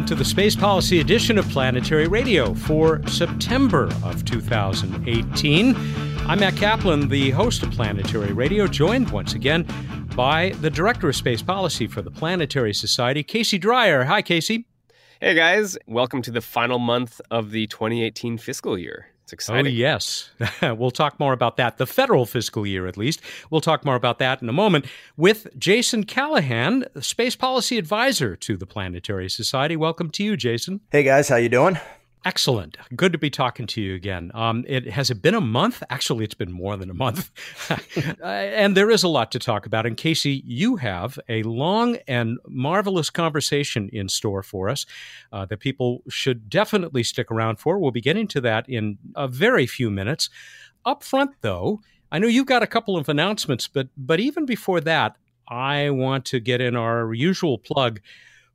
welcome to the Space Policy edition of Planetary Radio for September of 2018. I'm Matt Kaplan, the host of Planetary Radio, joined once again by the Director of Space Policy for the Planetary Society, Casey Dreyer. Hi, Casey. Hey, guys. Welcome to the final month of the 2018 fiscal year. It's oh, exciting. Oh, yes. we'll talk more about that, the federal fiscal year at least. We'll talk more about that in a moment with Jason Callahan, Space Policy Advisor to the Planetary Society. Welcome to you, Jason. Hey, guys. How you doing? Excellent. Good to be talking to you again. Um, it has it been a month? Actually, it's been more than a month, uh, and there is a lot to talk about. And Casey, you have a long and marvelous conversation in store for us uh, that people should definitely stick around for. We'll be getting to that in a very few minutes. Up front, though, I know you've got a couple of announcements, but but even before that, I want to get in our usual plug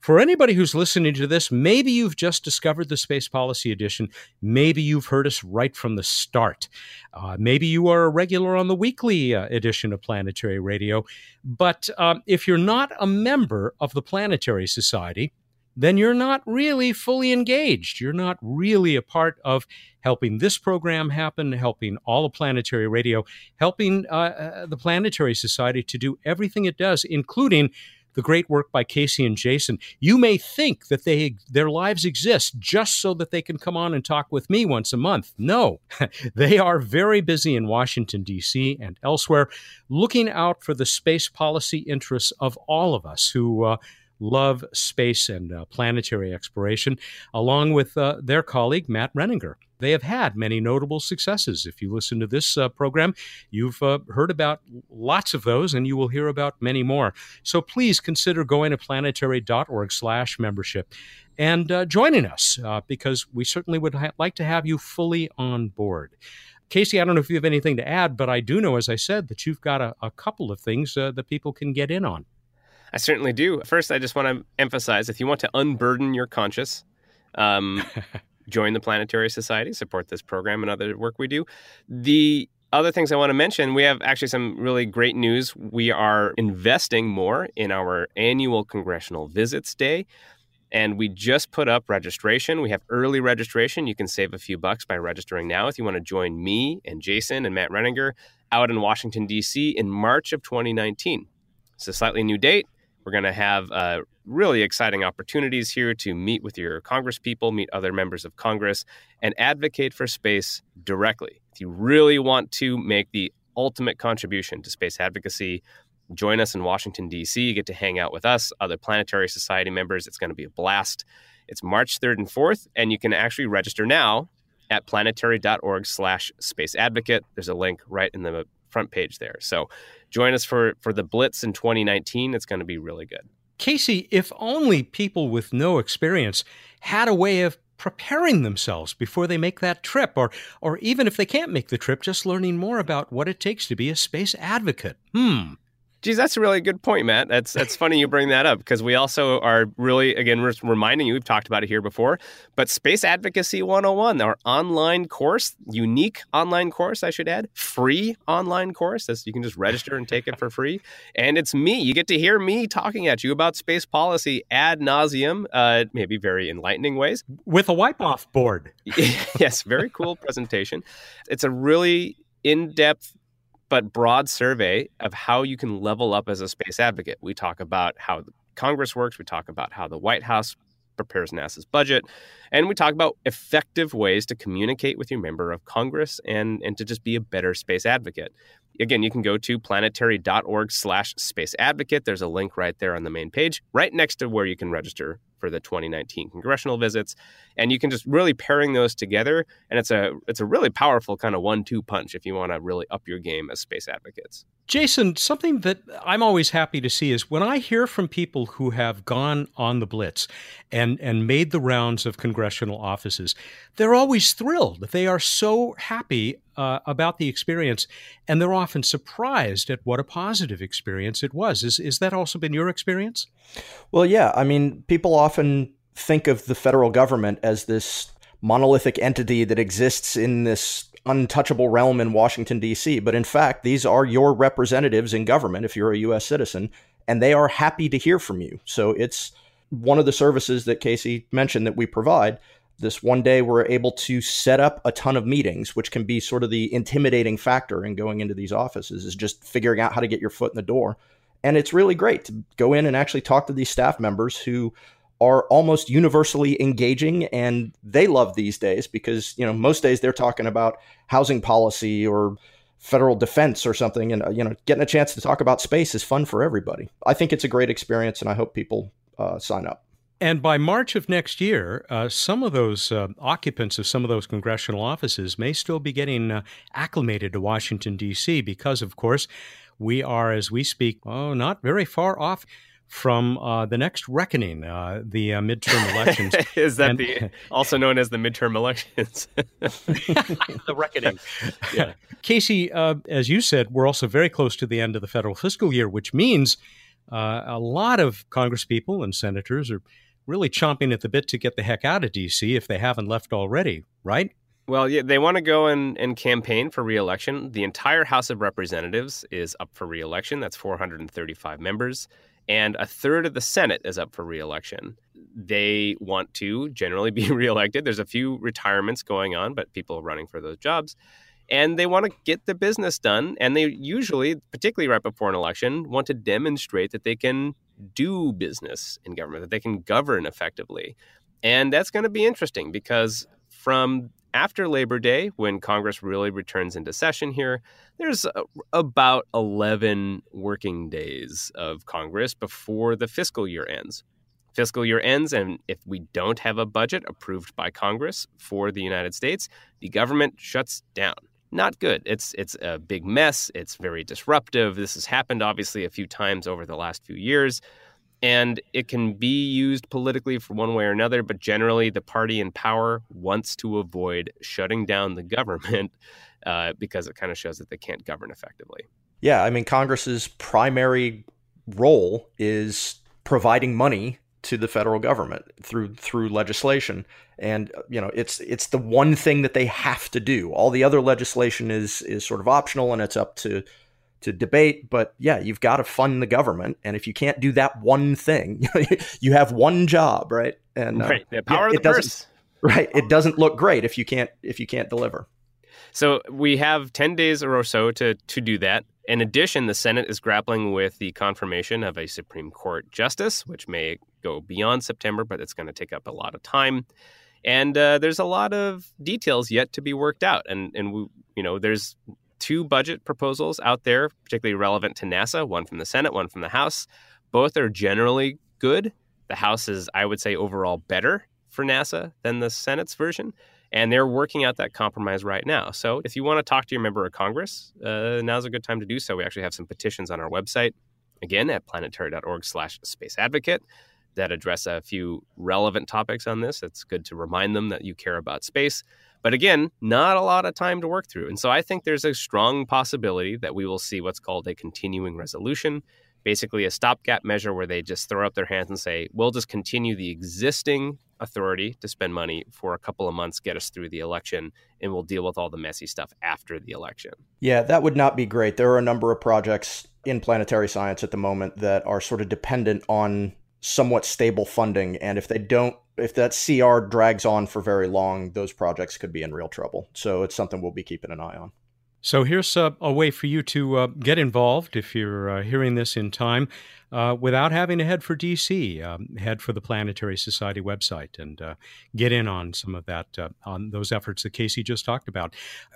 for anybody who's listening to this, maybe you've just discovered the Space Policy Edition. Maybe you've heard us right from the start. Uh, maybe you are a regular on the weekly uh, edition of Planetary Radio. But um, if you're not a member of the Planetary Society, then you're not really fully engaged. You're not really a part of helping this program happen, helping all of Planetary Radio, helping uh, uh the Planetary Society to do everything it does, including the great work by Casey and Jason. You may think that they their lives exist just so that they can come on and talk with me once a month. No, they are very busy in Washington D.C. and elsewhere, looking out for the space policy interests of all of us who. Uh, love space and uh, planetary exploration, along with uh, their colleague Matt Renninger. They have had many notable successes. If you listen to this uh, program, you've uh, heard about lots of those, and you will hear about many more. So please consider going to planetary.org/slash membership and uh, joining us uh, because we certainly would ha- like to have you fully on board. Casey, I don't know if you have anything to add, but I do know, as I said, that you've got a, a couple of things that people can get in on. I certainly do. First, I just want to emphasize if you want to unburden your conscience, um, join the Planetary Society, support this program and other work we do. The other things I want to mention, we have actually some really great news. We are investing more in our annual Congressional Visits Day. And we just put up registration. We have early registration. You can save a few bucks by registering now if you want to join me and Jason and Matt Renninger out in Washington, D.C. in March of 2019. It's a slightly new date. We're going to have uh, really exciting opportunities here to meet with your Congress people, meet other members of Congress, and advocate for space directly. If you really want to make the ultimate contribution to space advocacy, join us in Washington, D.C. You get to hang out with us, other Planetary Society members. It's going to be a blast. It's March 3rd and 4th, and you can actually register now at planetary.org slash space advocate. There's a link right in the front page there. So join us for for the Blitz in 2019. It's going to be really good. Casey, if only people with no experience had a way of preparing themselves before they make that trip or or even if they can't make the trip just learning more about what it takes to be a space advocate. Hmm. Geez, that's a really good point, Matt. That's that's funny you bring that up because we also are really again we're reminding you we've talked about it here before, but Space Advocacy 101, our online course, unique online course, I should add, free online course. That's, you can just register and take it for free, and it's me. You get to hear me talking at you about space policy ad nauseum, uh, maybe very enlightening ways with a wipe off board. yes, very cool presentation. It's a really in depth but broad survey of how you can level up as a space advocate. We talk about how Congress works, we talk about how the White House prepares NASA's budget, and we talk about effective ways to communicate with your member of Congress and, and to just be a better space advocate. Again, you can go to planetary.org slash space advocate. There's a link right there on the main page, right next to where you can register for the 2019 congressional visits. And you can just really pairing those together. And it's a it's a really powerful kind of one-two punch if you want to really up your game as space advocates. Jason, something that I'm always happy to see is when I hear from people who have gone on the Blitz and, and made the rounds of congressional offices, they're always thrilled. They are so happy uh, about the experience, and they're often surprised at what a positive experience it was. Is, is that also been your experience? Well, yeah. I mean, people often think of the federal government as this monolithic entity that exists in this untouchable realm in Washington, D.C. But in fact, these are your representatives in government if you're a U.S. citizen, and they are happy to hear from you. So it's one of the services that Casey mentioned that we provide, this one day we're able to set up a ton of meetings, which can be sort of the intimidating factor in going into these offices, is just figuring out how to get your foot in the door. And it's really great to go in and actually talk to these staff members who are almost universally engaging and they love these days because you know most days they're talking about housing policy or federal defense or something and uh, you know getting a chance to talk about space is fun for everybody i think it's a great experience and i hope people uh, sign up and by March of next year, uh, some of those uh, occupants of some of those congressional offices may still be getting uh, acclimated to Washington, D.C., because, of course, we are, as we speak, oh, not very far off from uh, the next reckoning, uh, the uh, midterm elections. Is that and, the also known as the midterm elections? the reckoning. Yeah. Casey, uh, as you said, we're also very close to the end of the federal fiscal year, which means uh, a lot of Congresspeople and senators are really chomping at the bit to get the heck out of D.C. if they haven't left already, right? Well, yeah, they want to go and, and campaign for reelection. The entire House of Representatives is up for reelection. That's 435 members and a third of the Senate is up for reelection. They want to generally be reelected. There's a few retirements going on, but people are running for those jobs. And they want to get the business done. And they usually, particularly right before an election, want to demonstrate that they can do business in government, that they can govern effectively. And that's going to be interesting because from after Labor Day, when Congress really returns into session here, there's a, about 11 working days of Congress before the fiscal year ends. Fiscal year ends, and if we don't have a budget approved by Congress for the United States, the government shuts down. Not good. It's it's a big mess. It's very disruptive. This has happened obviously a few times over the last few years and it can be used politically for one way or another, but generally the party in power wants to avoid shutting down the government uh, because it kind of shows that they can't govern effectively. Yeah, I mean, Congress's primary role is providing money to the federal government through through legislation and you know it's it's the one thing that they have to do all the other legislation is is sort of optional and it's up to to debate, but yeah, you've got to fund the government, and if you can't do that one thing, you have one job, right? And uh, right, the power yeah, of the purse. Right, it doesn't look great if you can't if you can't deliver. So we have ten days or so to to do that. In addition, the Senate is grappling with the confirmation of a Supreme Court justice, which may go beyond September, but it's going to take up a lot of time. And uh, there's a lot of details yet to be worked out. And and we, you know, there's two budget proposals out there, particularly relevant to NASA, one from the Senate, one from the House. Both are generally good. The House is, I would say, overall better for NASA than the Senate's version. And they're working out that compromise right now. So if you want to talk to your member of Congress, uh, now's a good time to do so. We actually have some petitions on our website, again, at planetary.org slash space advocate that address a few relevant topics on this. It's good to remind them that you care about space. But again, not a lot of time to work through. And so I think there's a strong possibility that we will see what's called a continuing resolution, basically a stopgap measure where they just throw up their hands and say, we'll just continue the existing authority to spend money for a couple of months, get us through the election, and we'll deal with all the messy stuff after the election. Yeah, that would not be great. There are a number of projects in planetary science at the moment that are sort of dependent on somewhat stable funding. And if they don't, if that CR drags on for very long, those projects could be in real trouble. So it's something we'll be keeping an eye on. So here's a, a way for you to uh, get involved if you're uh, hearing this in time uh, without having to head for DC. Um, head for the Planetary Society website and uh, get in on some of that, uh, on those efforts that Casey just talked about.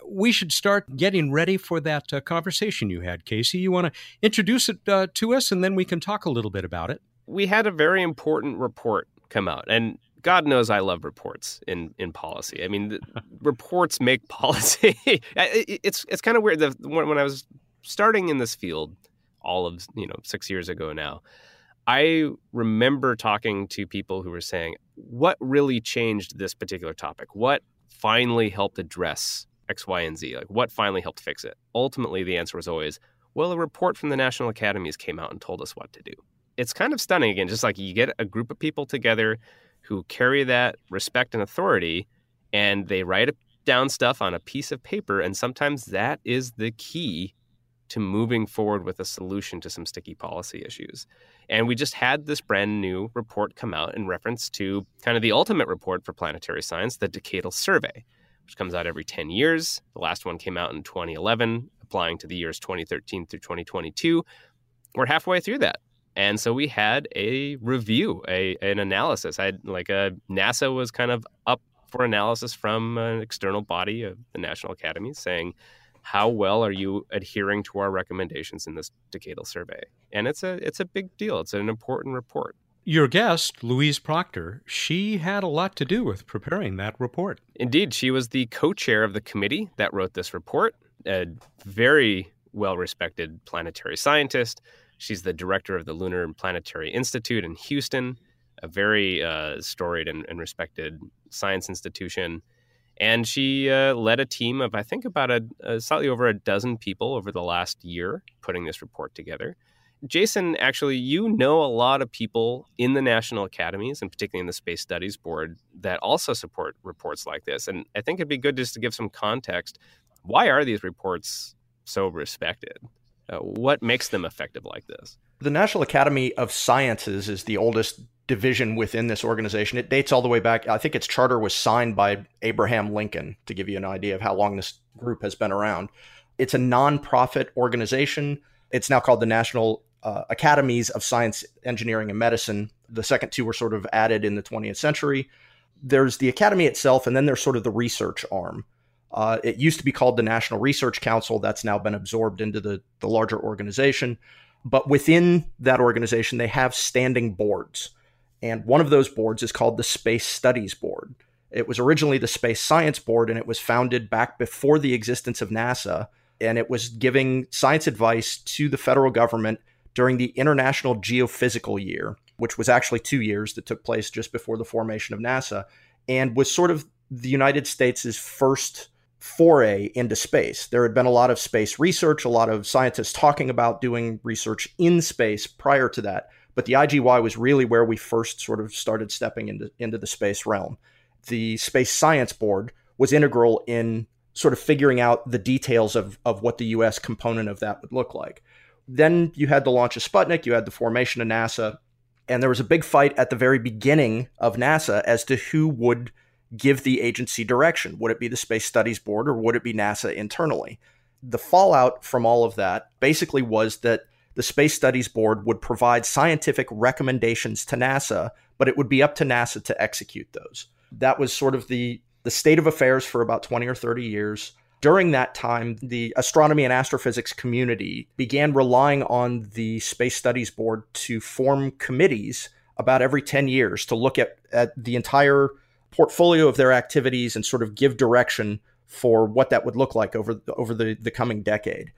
We should start getting ready for that uh, conversation you had, Casey. You want to introduce it to us and then we can talk a little bit about it we had a very important report come out, and God knows I love reports in in policy. I mean, reports make policy. it's it's kind of weird. The, when, when I was starting in this field, all of you know six years ago now, I remember talking to people who were saying, "What really changed this particular topic? What finally helped address X, Y, and Z? Like, what finally helped fix it?" Ultimately, the answer was always, "Well, a report from the national academies came out and told us what to do." it's kind of stunning again just like you get a group of people together who carry that respect and authority and they write down stuff on a piece of paper and sometimes that is the key to moving forward with a solution to some sticky policy issues. And we just had this brand new report come out in reference to kind of the ultimate report for planetary science, the Decadal Survey, which comes out every 10 years. The last one came out in 2011, applying to the years 2013 through 2022. We're halfway through that. And so we had a review, a an analysis. I had like a NASA was kind of up for analysis from an external body of the National Academy saying, how well are you adhering to our recommendations in this decadal survey? And it's a it's a big deal. It's an important report. Your guest, Louise Proctor, she had a lot to do with preparing that report. Indeed, she was the co-chair of the committee that wrote this report. A very well-respected planetary scientist. She's the director of the Lunar and Planetary Institute in Houston, a very uh, storied and, and respected science institution. And she uh, led a team of, I think, about a, a, slightly over a dozen people over the last year putting this report together. Jason, actually, you know a lot of people in the national academies and particularly in the Space Studies Board that also support reports like this. And I think it'd be good just to give some context. Why are these reports so respected? Uh, what makes them effective like this? The National Academy of Sciences is the oldest division within this organization. It dates all the way back. I think its charter was signed by Abraham Lincoln to give you an idea of how long this group has been around. It's a nonprofit organization. It's now called the National uh, Academies of Science, Engineering, and Medicine. The second two were sort of added in the 20th century. There's the academy itself, and then there's sort of the research arm. Uh, it used to be called the National Research Council. That's now been absorbed into the, the larger organization. But within that organization, they have standing boards. And one of those boards is called the Space Studies Board. It was originally the Space Science Board, and it was founded back before the existence of NASA. And it was giving science advice to the federal government during the International Geophysical Year, which was actually two years that took place just before the formation of NASA, and was sort of the United States' first foray into space. There had been a lot of space research, a lot of scientists talking about doing research in space prior to that. But the IGY was really where we first sort of started stepping into, into the space realm. The Space Science Board was integral in sort of figuring out the details of, of what the US component of that would look like. Then you had the launch of Sputnik, you had the formation of NASA, and there was a big fight at the very beginning of NASA as to who would give the agency direction. Would it be the Space Studies Board or would it be NASA internally? The fallout from all of that basically was that the Space Studies Board would provide scientific recommendations to NASA, but it would be up to NASA to execute those. That was sort of the, the state of affairs for about 20 or 30 years. During that time, the astronomy and astrophysics community began relying on the Space Studies Board to form committees about every 10 years to look at, at the entire portfolio of their activities and sort of give direction for what that would look like over over the, the coming decade.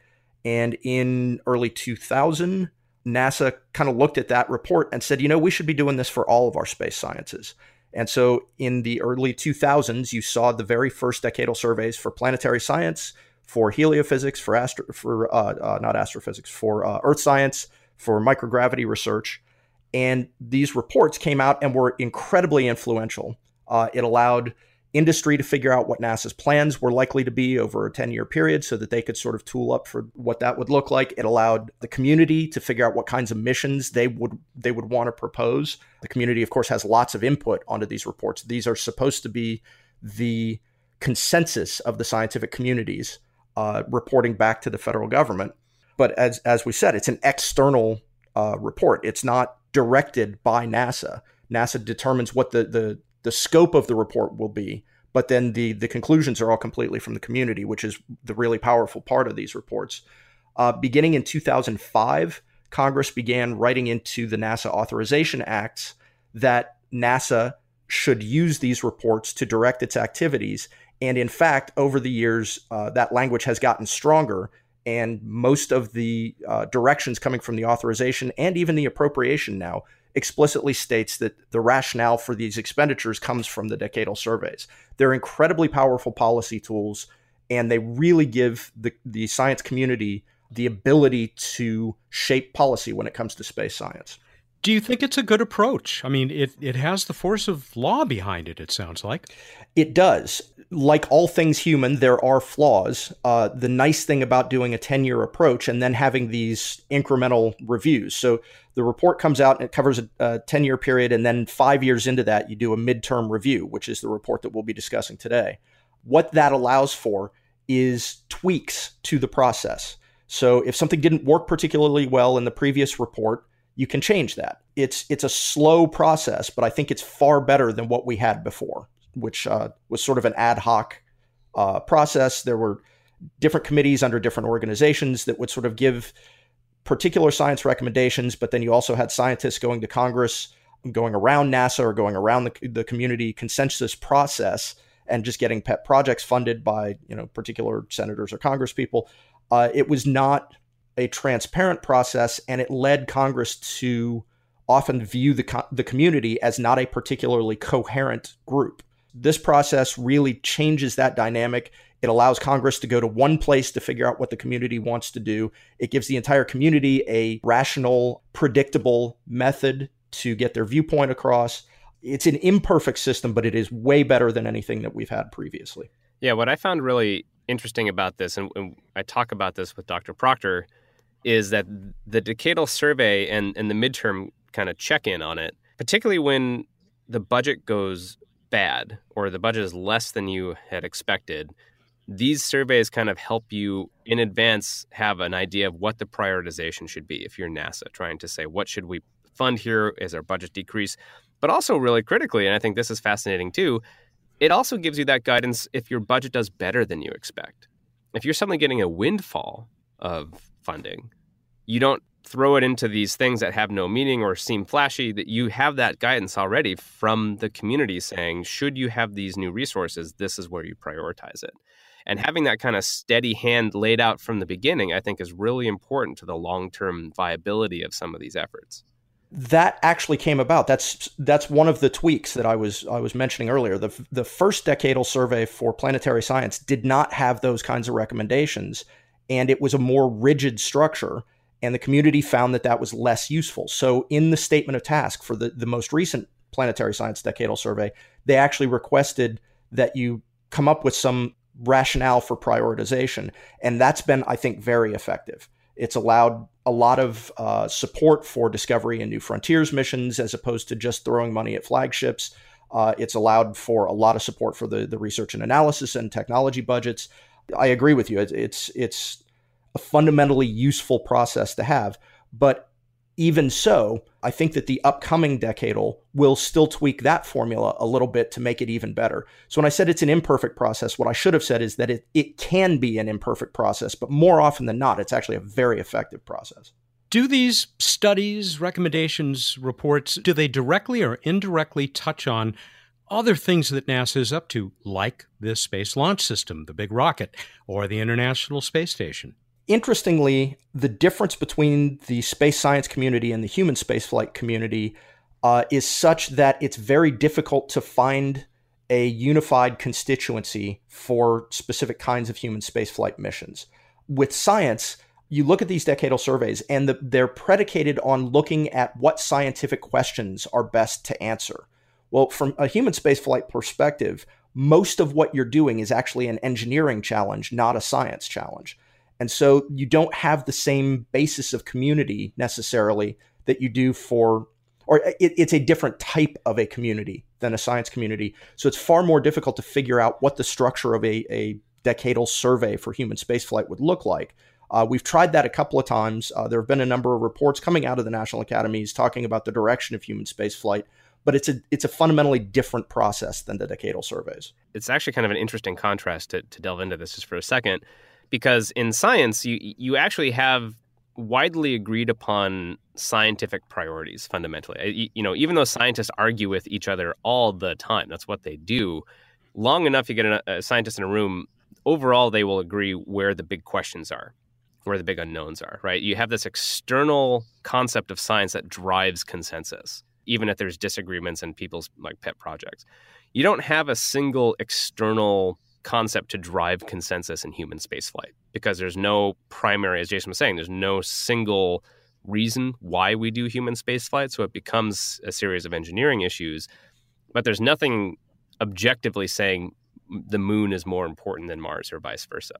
And in early 2000, NASA kind of looked at that report and said, you know, we should be doing this for all of our space sciences. And so in the early 2000s, you saw the very first decadal surveys for planetary science, for heliophysics, for astro, for uh, uh, not astrophysics, for uh, earth science, for microgravity research. And these reports came out and were incredibly influential uh, it allowed industry to figure out what NASA's plans were likely to be over a 10 year period so that they could sort of tool up for what that would look like. It allowed the community to figure out what kinds of missions they would they would want to propose. The community of course has lots of input onto these reports. These are supposed to be the consensus of the scientific communities uh, reporting back to the federal government. But as as we said, it's an external uh, report. It's not directed by NASA. NASA determines what the, the the scope of the report will be, but then the the conclusions are all completely from the community, which is the really powerful part of these reports. Uh, beginning in 2005, Congress began writing into the NASA Authorization Acts that NASA should use these reports to direct its activities. And in fact, over the years, uh, that language has gotten stronger. And most of the uh, directions coming from the authorization and even the appropriation now explicitly states that the rationale for these expenditures comes from the decadal surveys. They're incredibly powerful policy tools, and they really give the, the science community the ability to shape policy when it comes to space science. Do you think it's a good approach? I mean, it, it has the force of law behind it, it sounds like. It does. Like all things human, there are flaws. Uh, the nice thing about doing a 10 year approach and then having these incremental reviews. So the report comes out and it covers a 10 year period. And then five years into that, you do a midterm review, which is the report that we'll be discussing today. What that allows for is tweaks to the process. So if something didn't work particularly well in the previous report, you can change that. It's it's a slow process, but I think it's far better than what we had before, which uh, was sort of an ad hoc uh, process. There were different committees under different organizations that would sort of give particular science recommendations, but then you also had scientists going to Congress, going around NASA or going around the, the community consensus process and just getting pet projects funded by you know particular senators or congresspeople. Uh, it was not a transparent process, and it led Congress to often view the co- the community as not a particularly coherent group. This process really changes that dynamic. It allows Congress to go to one place to figure out what the community wants to do. It gives the entire community a rational, predictable method to get their viewpoint across. It's an imperfect system, but it is way better than anything that we've had previously. Yeah, what I found really interesting about this, and, I talk about this with Dr. Proctor, is that the decadal survey and, and the midterm kind of check in on it, particularly when the budget goes bad or the budget is less than you had expected, these surveys kind of help you in advance have an idea of what the prioritization should be if you're NASA trying to say what should we fund here as our budget decrease but also really critically and I think this is fascinating too it also gives you that guidance if your budget does better than you expect if you're suddenly getting a windfall of funding. You don't throw it into these things that have no meaning or seem flashy that you have that guidance already from the community saying should you have these new resources this is where you prioritize it. And having that kind of steady hand laid out from the beginning i think is really important to the long-term viability of some of these efforts. That actually came about. That's that's one of the tweaks that i was i was mentioning earlier. The the first decadal survey for planetary science did not have those kinds of recommendations and it was a more rigid structure and the community found that that was less useful. So in the statement of task for the, the most recent planetary science decadal survey they actually requested that you come up with some rationale for prioritization. And that's been i think very effective. It's allowed a lot of uh, support for discovery and new frontiers missions as opposed to just throwing money at flagships. Uh, it's allowed for a lot of support for the, the research and analysis and technology budgets. I agree with you. It's it's a fundamentally useful process to have, but even so, I think that the upcoming decadal will still tweak that formula a little bit to make it even better. So when I said it's an imperfect process, what I should have said is that it, it can be an imperfect process, but more often than not, it's actually a very effective process. Do these studies, recommendations, reports, do they directly or indirectly touch on other things that NASA is up to, like this Space Launch System, the big rocket, or the International Space Station. Interestingly, the difference between the space science community and the human spaceflight community uh, is such that it's very difficult to find a unified constituency for specific kinds of human spaceflight missions. With science, you look at these decadal surveys and the, they're predicated on looking at what scientific questions are best to answer. Well, from a human spaceflight perspective, most of what you're doing is actually an engineering challenge, not a science challenge. And so you don't have the same basis of community necessarily that you do for, or it, it's a different type of a community than a science community. So it's far more difficult to figure out what the structure of a, a decadal survey for human spaceflight would look like. Uh, we've tried that a couple of times. Uh, there have been a number of reports coming out of the national academies talking about the direction of human spaceflight but it's a it's a fundamentally different process than the decadal surveys. It's actually kind of an interesting contrast to, to delve into this just for a second, because in science you you actually have widely agreed upon scientific priorities fundamentally. You know, even though scientists argue with each other all the time, that's what they do. Long enough, you get a, a scientist in a room. Overall, they will agree where the big questions are, where the big unknowns are. Right? You have this external concept of science that drives consensus even if there's disagreements and people's like pet projects. You don't have a single external concept to drive consensus in human spaceflight because there's no primary, as Jason was saying, there's no single reason why we do human spaceflight. So it becomes a series of engineering issues. But there's nothing objectively saying the moon is more important than Mars or vice versa.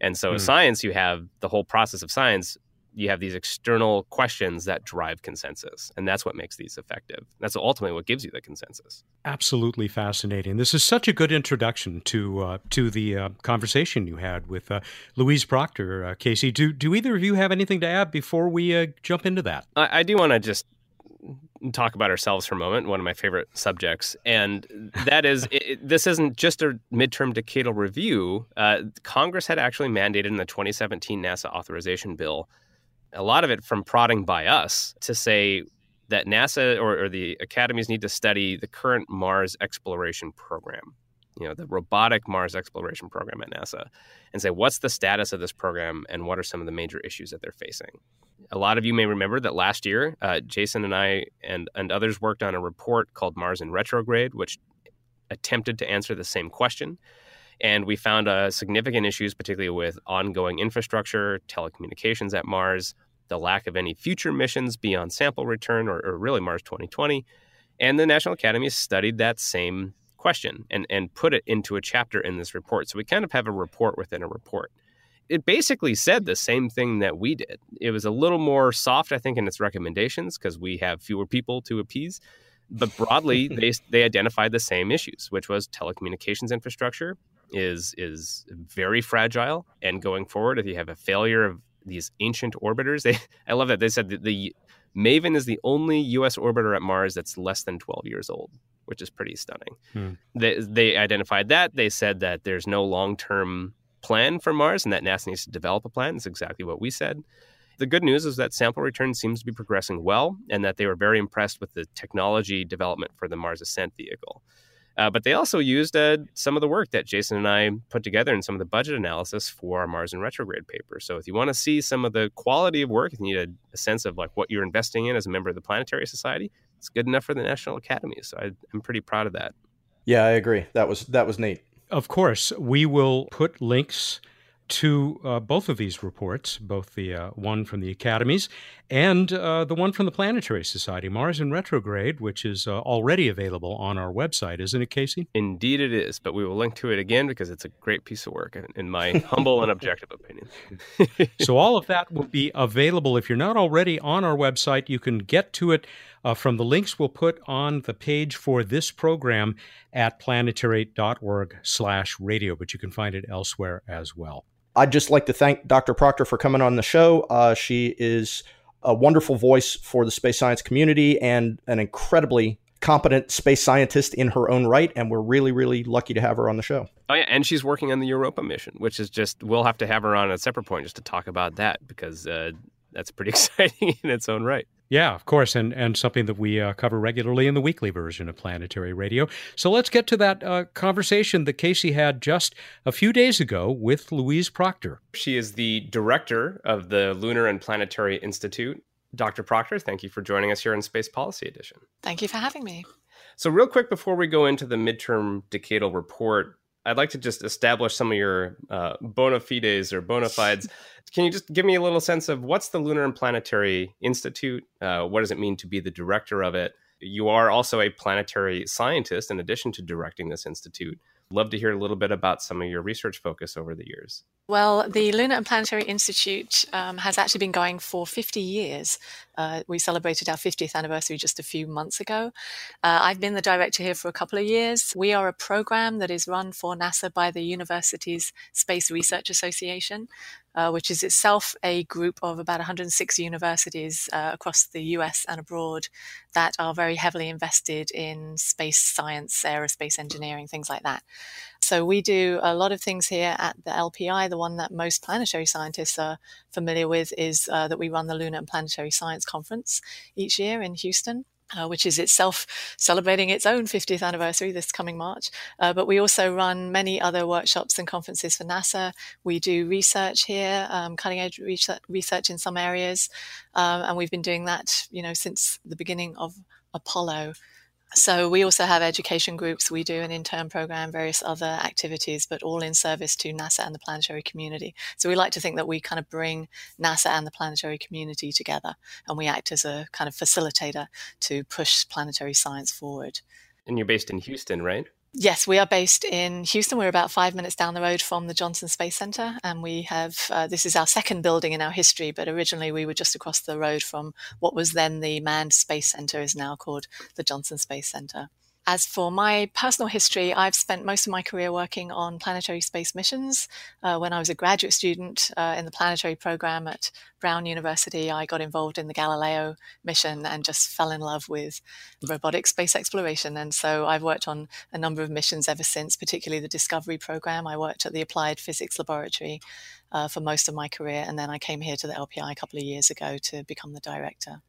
And so, mm. science, you have the whole process of science you have these external questions that drive consensus and that's what makes these effective. That's ultimately what gives you the consensus. Absolutely fascinating. This is such a good introduction to uh, to the uh, conversation you had with uh, louise proctor uh, casey. Do, do either of you have anything to add before we uh, jump into that? I, I do want to just talk about ourselves for a moment one of my favorite subjects and that is it, this isn't just a midterm decadal review. Uh, congress had actually mandated in the 2017 nasa authorization bill a lot of it from prodding by us to say that NASA or, or, the academies need to study the current Mars exploration program, you know, the robotic Mars exploration program at NASA, and say, what's the status of this program and what are some of the major issues that they're facing? A lot of you may remember that last year, uh, Jason and I and, and others worked on a report called Mars in Retrograde, which attempted to answer the same question. And we found uh, significant issues, particularly with ongoing infrastructure, telecommunications at Mars, the lack of any future missions beyond sample return or, or really Mars 2020. And the National Academy studied that same question and, and put it into a chapter in this report. So we kind of have a report within a report. It basically said the same thing that we did. It was a little more soft, I think, in its recommendations because we have fewer people to appease. But broadly, they, they identified the same issues, which was telecommunications infrastructure is is very fragile. And going forward, if you have a failure of these ancient orbiters. They, I love that they said that the Maven is the only U.S. orbiter at Mars that's less than 12 years old, which is pretty stunning. Hmm. They, they identified that. They said that there's no long term plan for Mars and that NASA needs to develop a plan. That's exactly what we said. The good news is that sample return seems to be progressing well and that they were very impressed with the technology development for the Mars Ascent vehicle. Uh, but they also used uh, some of the work that Jason and I put together in some of the budget analysis for our Mars in retrograde paper. So if you want to see some of the quality of work, if you need a, a, sense of like what you're investing in as a member of the Planetary Society, it's good enough for the National Academy. So I, I'm pretty proud of that. Yeah, I agree. That was that was neat. Of course, we will put links to uh, both of these reports, both the uh, one from the academies and uh, the one from the Planetary Society, Mars in Retrograde, which is uh, already available on our website, isn't it, Casey? Indeed, it is. But we will link to it again because it's a great piece of work, in my humble and objective opinion. so, all of that will be available. If you're not already on our website, you can get to it uh, from the links we'll put on the page for this program at planetary.org/slash radio, but you can find it elsewhere as well. I'd just like to thank Dr. Proctor for coming on the show. Uh, she is a wonderful voice for the space science community and an incredibly competent space scientist in her own right. And we're really, really lucky to have her on the show. Oh, yeah. And she's working on the Europa mission, which is just, we'll have to have her on at a separate point just to talk about that because uh, that's pretty exciting in its own right. Yeah, of course, and and something that we uh, cover regularly in the weekly version of Planetary Radio. So let's get to that uh, conversation that Casey had just a few days ago with Louise Proctor. She is the director of the Lunar and Planetary Institute. Dr. Proctor, thank you for joining us here in Space Policy Edition. Thank you for having me. So, real quick before we go into the midterm decadal report, I'd like to just establish some of your uh, bona fides or bona fides. Can you just give me a little sense of what's the Lunar and Planetary Institute? Uh, what does it mean to be the director of it? You are also a planetary scientist in addition to directing this institute. Love to hear a little bit about some of your research focus over the years. Well, the Lunar and Planetary Institute um, has actually been going for 50 years. Uh, we celebrated our 50th anniversary just a few months ago. Uh, I've been the director here for a couple of years. We are a program that is run for NASA by the Universities Space Research Association, uh, which is itself a group of about 106 universities uh, across the US and abroad that are very heavily invested in space science, aerospace engineering, things like that. So we do a lot of things here at the LPI. The one that most planetary scientists are familiar with is uh, that we run the Lunar and Planetary Science Conference each year in Houston. Uh, which is itself celebrating its own 50th anniversary this coming March. Uh, but we also run many other workshops and conferences for NASA. We do research here, um, cutting edge research, in some areas, um, and we've been doing that, you know, since the beginning of Apollo So we also have education groups. We do an intern program, various other activities, but all in service to NASA and the planetary community. So we like to think that we kind of bring NASA and the planetary community together, and we act as a kind of facilitator to push planetary science forward. And you're based in Houston, right? Yes, we are based in Houston. We're about five minutes down the road from the Johnson Space Center, and we have uh, this is our second building in our history. But originally, we were just across the road from what was then the Manned Space Center, is now called the Johnson Space Center. As for my personal history, I've spent most of my career working on planetary space missions. Uh, when I was a graduate student uh, in the planetary program at Brown University, I got involved in the Galileo mission and just fell in love with robotic space exploration. And so I've worked on a number of missions ever since, particularly the Discovery program. I worked at the Applied Physics Laboratory uh, for most of my career, and then I came here to the LPI a couple of years ago to become the director.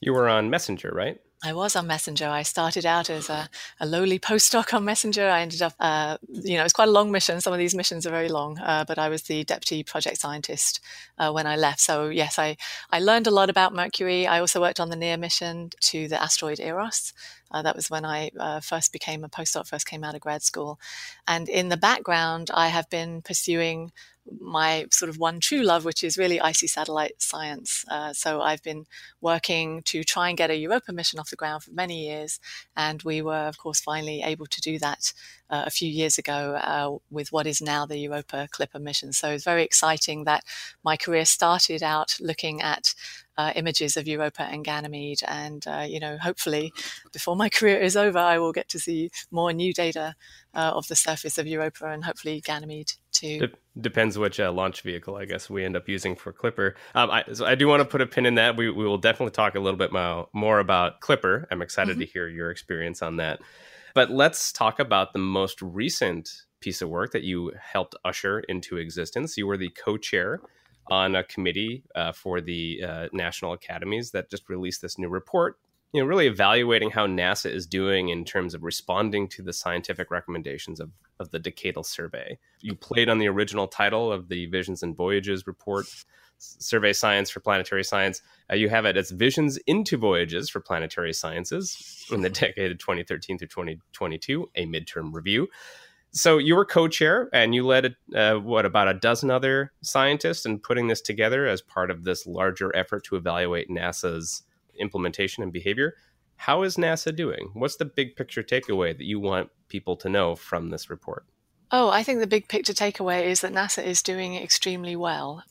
You were on Messenger, right? I was on Messenger. I started out as a, a lowly postdoc on Messenger. I ended up, uh, you know, it's quite a long mission. Some of these missions are very long, uh, but I was the deputy project scientist uh, when I left. So yes, I, I learned a lot about Mercury. I also worked on the NEAR mission to the asteroid Eros. Uh, that was when I uh, first became a postdoc, first came out of grad school. And in the background, I have been pursuing my sort of one true love, which is really icy satellite science. Uh, so I've been working to try and get a Europa mission off the ground for many years, and we were, of course, finally able to do that uh, a few years ago uh, with what is now the Europa Clipper mission. So it's very exciting that my career started out looking at uh, images of Europa and Ganymede. And, uh, you know, hopefully before my career is over, I will get to see more new data uh, of the surface of Europa and hopefully Ganymede too. De- depends which uh, launch vehicle, I guess, we end up using for Clipper. Um, I, so I do want to put a pin in that. We, we will definitely talk a little bit more, more about Clipper. I'm excited mm-hmm. to hear your experience on that. But let's talk about the most recent piece of work that you helped usher into existence. You were the co chair on a committee uh, for the uh, national academies that just released this new report you know really evaluating how nasa is doing in terms of responding to the scientific recommendations of, of the decadal survey. You played on the original title of the visions and voyages report survey science for planetary science. Uh, you have it as visions into voyages for planetary sciences in the decade of 2013 through 2022 a midterm review so you were co-chair and you led uh, what about a dozen other scientists in putting this together as part of this larger effort to evaluate nasa's implementation and behavior. How is nasa doing? What's the big picture takeaway that you want people to know from this report? Oh i think the big picture takeaway is that nasa is doing extremely well.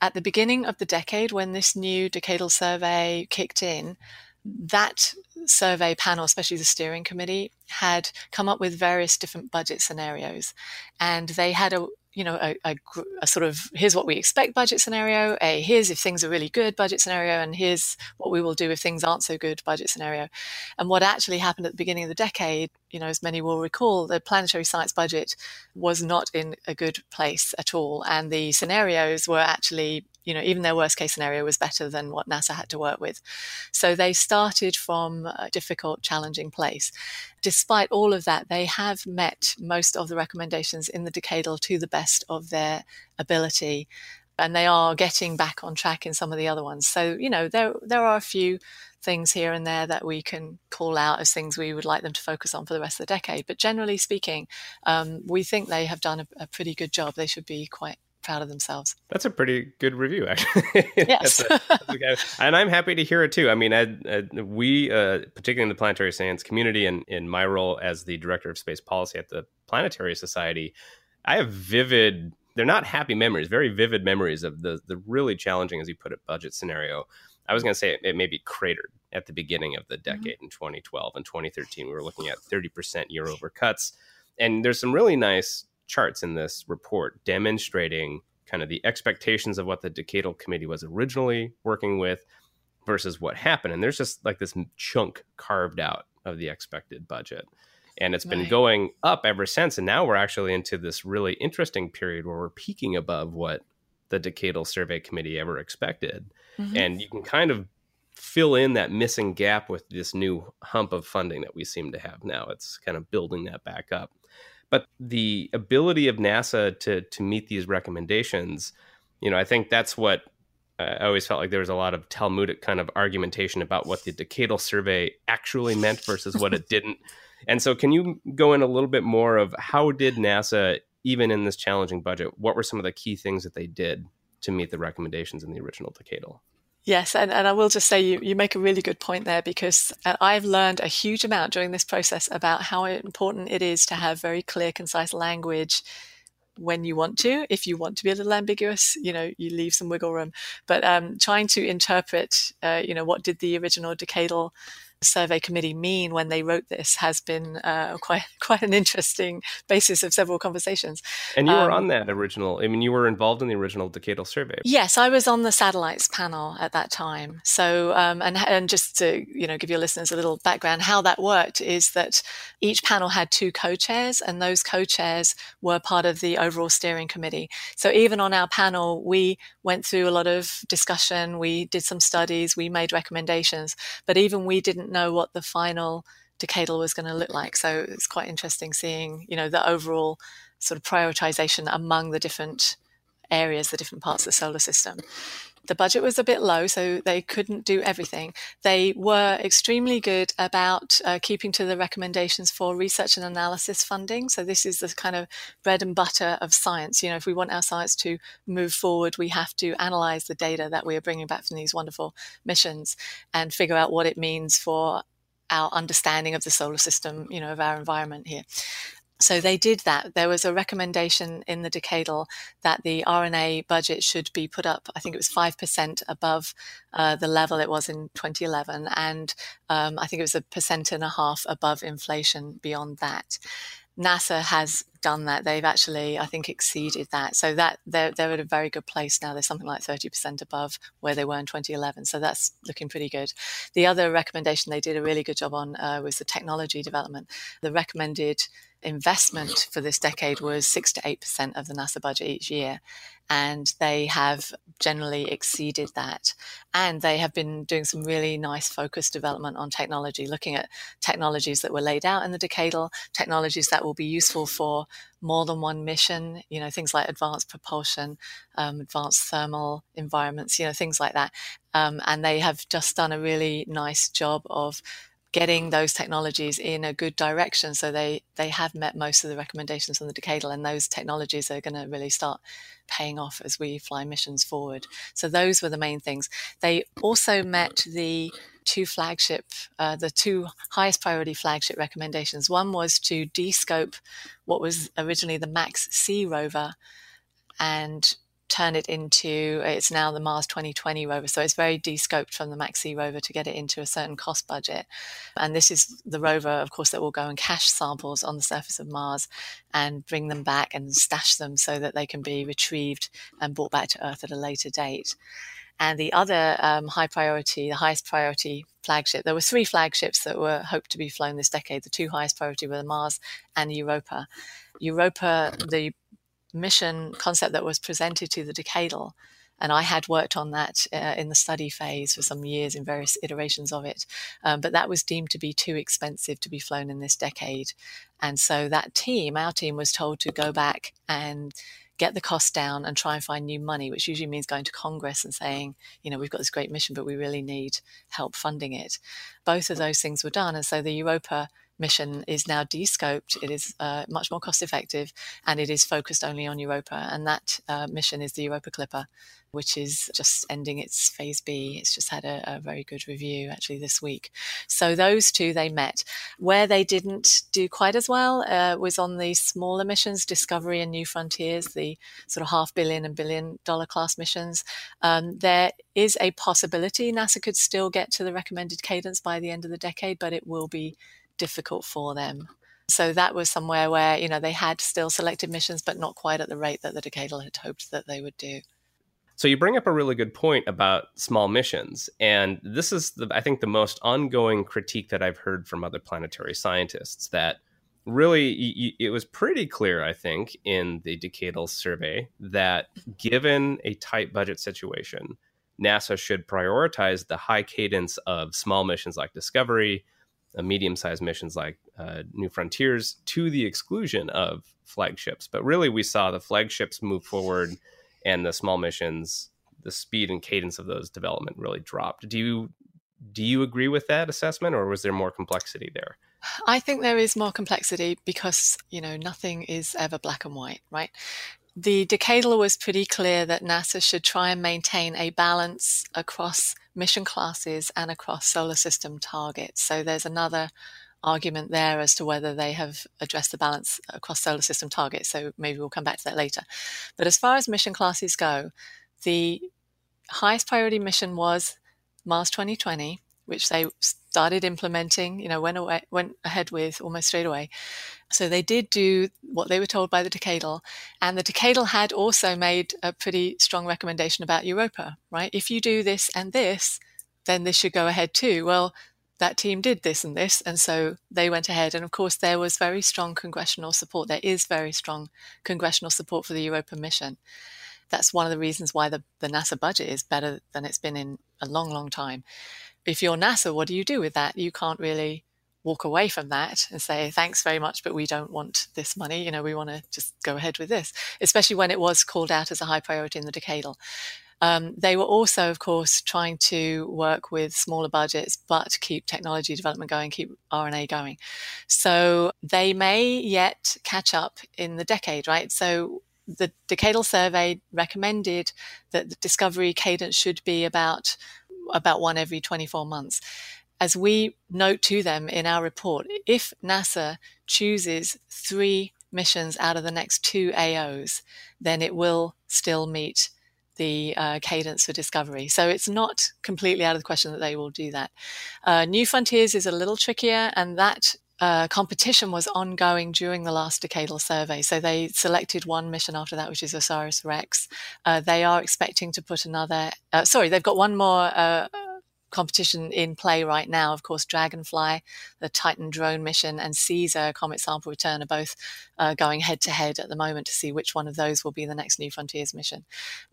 At the beginning of the decade when this new decadal survey kicked in that survey panel, especially the steering committee, had come up with various different budget scenarios. And they had a, you know, a, a, a, sort of here's what we expect budget scenario, a here's if things are really good budget scenario, and here's what we will do if things aren't so good budget scenario. And what actually happened at the beginning of the decade, you know, as many will recall, the planetary science budget was not in a good place at all. And the scenarios were actually you know, even their worst case scenario was better than what NASA had to work with. So they started from a difficult, challenging place. Despite all of that, they have met most of the recommendations in the decadal to the best of their ability. And they are getting back on track in some of the other ones. So, you know, there there are a few things here and there that we can call out as things we would like them to focus on for the rest of the decade. But generally speaking, um, we think they have done a, a pretty good job. They should be quite proud of themselves. That's a pretty good review, actually. Yes. a, a, and I'm happy to hear it too. I mean, I, I, we, uh, particularly in the planetary science community and in my role as the director of space policy at the Planetary Society, I have vivid, they're not happy memories, very vivid memories of the, the really challenging, as you put it, budget scenario. I was going to say it, it maybe cratered at the beginning of the mm-hmm. decade mm-hmm. in 2012 and 2013. We were looking at 30% year over cuts. And there's some really nice charts in this report demonstrating kind of the expectations of what the decadal committee was originally working with versus what happened. And there's just like this chunk carved out of the expected budget. And it's been right. going up ever since. And now we're actually into this really interesting period where we're peaking above what the decadal survey committee ever expected. Mm-hmm. And you can kind of fill in that missing gap with this new hump of funding that we seem to have now. It's kind of building that back up. But the ability of NASA to to meet these recommendations, you know, I think that's what uh, I always felt like there was a lot of Talmudic kind of argumentation about what the decadal survey actually meant versus what it didn't. And so, can you go in a little bit more of how did NASA, even in this challenging budget, what were some of the key things that they did to meet the recommendations in the original decadal? Yes, and, and I will just say you, you make a really good point there because uh, I've learned a huge amount during this process about how important it is to have very clear, concise language when you want to. If you want to be a little ambiguous, you know, you leave some wiggle room. But um, trying to interpret, uh, you know, what did the original decadal survey committee mean when they wrote this has been uh, quite quite an interesting basis of several conversations. And you were um, on that original. I mean, you were involved in the original decadal survey. Yes, I was on the satellites panel at that time. So, um, and and just to you know give your listeners a little background, how that worked is that each panel had two co-chairs, and those co-chairs were part of the overall steering committee. So even on our panel, we went through a lot of discussion. We did some studies. We made recommendations, but even we didn't know what the final decadal was going to look like. So it's quite interesting seeing, you know, the overall sort of prioritization among the different areas, the different parts of the solar system. The budget was a bit low, so they couldn't do everything. They were extremely good about uh, keeping to the recommendations for research and analysis funding. So this is the kind of bread and butter of science. You know, if we want our science to move forward, we have to analyze the data that we are bringing back from these wonderful missions and figure out what it means for our understanding of the solar system, you know, of our environment here. So they did that. There was a recommendation in the decadal that the R&A budget should be put up, I think it was 5% above uh, the level it was in 2011. And um, I think it was a percent and a half above inflation beyond that. NASA has done that. They've actually, I think, exceeded that. So that they're, they're at a very good place now. They're something like 30% above where they were in 2011. So that's looking pretty good. The other recommendation they did a really good job on uh, was the technology development. The recommended investment for this decade was 6 to 8% of the NASA budget each year. And they have generally exceeded that. And they have been doing some really nice focused development on technology, looking at technologies that were laid out in the decadal, technologies that will be useful for more than one mission, you know, things like advanced propulsion, um, advanced thermal environments, you know, things like that. Um, and they have just done a really nice job of getting those technologies in a good direction. So they they have met most of the recommendations on the decadal, and those technologies are going to really start paying off as we fly missions forward. So those were the main things. They also met the two flagship, uh, the two highest priority flagship recommendations. One was to descope what was originally the MAX C rover and turn it into it's now the Mars 2020 rover. So it's very descoped from the MAX-C rover to get it into a certain cost budget. And this is the rover, of course, that will go and cache samples on the surface of Mars and bring them back and stash them so that they can be retrieved and brought back to Earth at a later date. And the other um, high priority, the highest priority flagship, there were three flagships that were hoped to be flown this decade. The two highest priority were the Mars and Europa. Europa, the mission concept that was presented to the decadal. And I had worked on that uh, in the study phase for some years in various iterations of it. Um, but that was deemed to be too expensive to be flown in this decade. And so that team, our team, was told to go back and get the cost down and try and find new money, which usually means going to Congress and saying, you know, we've got this great mission, but we really need help funding it. Both of those things were done. And so the Europa mission is now descoped. It is uh, much more cost effective and it is focused only on Europa. And that uh, mission is the Europa Clipper, which is just ending its phase B. It's just had a, a, very good review actually this week. So those two they met. Where they didn't do quite as well uh, was on the smaller missions, Discovery and New Frontiers, the sort of half billion and billion dollar class missions. Um, there is a possibility NASA could still get to the recommended cadence by the end of the decade, but it will be difficult for them. So that was somewhere where, you know, they had still selected missions, but not quite at the rate that the Decadal had hoped that they would do. So you bring up a really good point about small missions, and this is, the, I think, the most ongoing critique that I've heard from other planetary scientists. That really, it was pretty clear, I think, in the Decadal survey that given a tight budget situation, NASA should prioritize the high cadence of small missions like Discovery, uh, medium-sized missions like uh, New Frontiers to the exclusion of flagships. But really, we saw the flagships move forward and the small missions the speed and cadence of those development really dropped. Do you do you agree with that assessment, or was there more complexity there? I think there is more complexity because you know nothing is ever black and white, right? The decadal was pretty clear that NASA should try and maintain a balance across mission classes and across solar system targets. So there's another argument there as to whether they have addressed the balance across solar system targets. So maybe we'll come back to that later. But as far as mission classes go, the highest priority mission was Mars 2020, which they started implementing, you know, went away, went ahead with almost straight away. So they did do what they were told by the decadal, and the decadal had also made a pretty strong recommendation about Europa, right? If you do this and this, then this should go ahead too. Well, that team did this and this, and so they went ahead. And of course, there was very strong congressional support. There is very strong congressional support for the Europa mission. That's one of the reasons why the, the NASA budget is better than it's been in a long, long time. If you're NASA, what do you do with that? You can't really walk away from that and say, thanks very much, but we don't want this money. You know, we want to just go ahead with this, especially when it was called out as a high priority in the decadal. Um, they were also, of course, trying to work with smaller budgets, but keep technology development going, keep R&A going. So they may yet catch up in the decade, right? So the decadal survey recommended that the discovery cadence should be about about one every 24 months as we note to them in our report, if NASA chooses three missions out of the next two AOs, then it will still meet the uh, cadence for discovery. So it's not completely out of the question that they will do that. Uh, New Frontiers is a little trickier, and that uh, competition was ongoing during the last decadal survey. So they selected one mission after that, which is OSIRIS REx. Uh, they are expecting to put another, uh, sorry, they've got one more uh, competition in play right now. Of course, Dragonfly, the Titan drone mission, and Caesar Comet Sample Return are both uh, going head to head at the moment to see which one of those will be the next New Frontiers mission.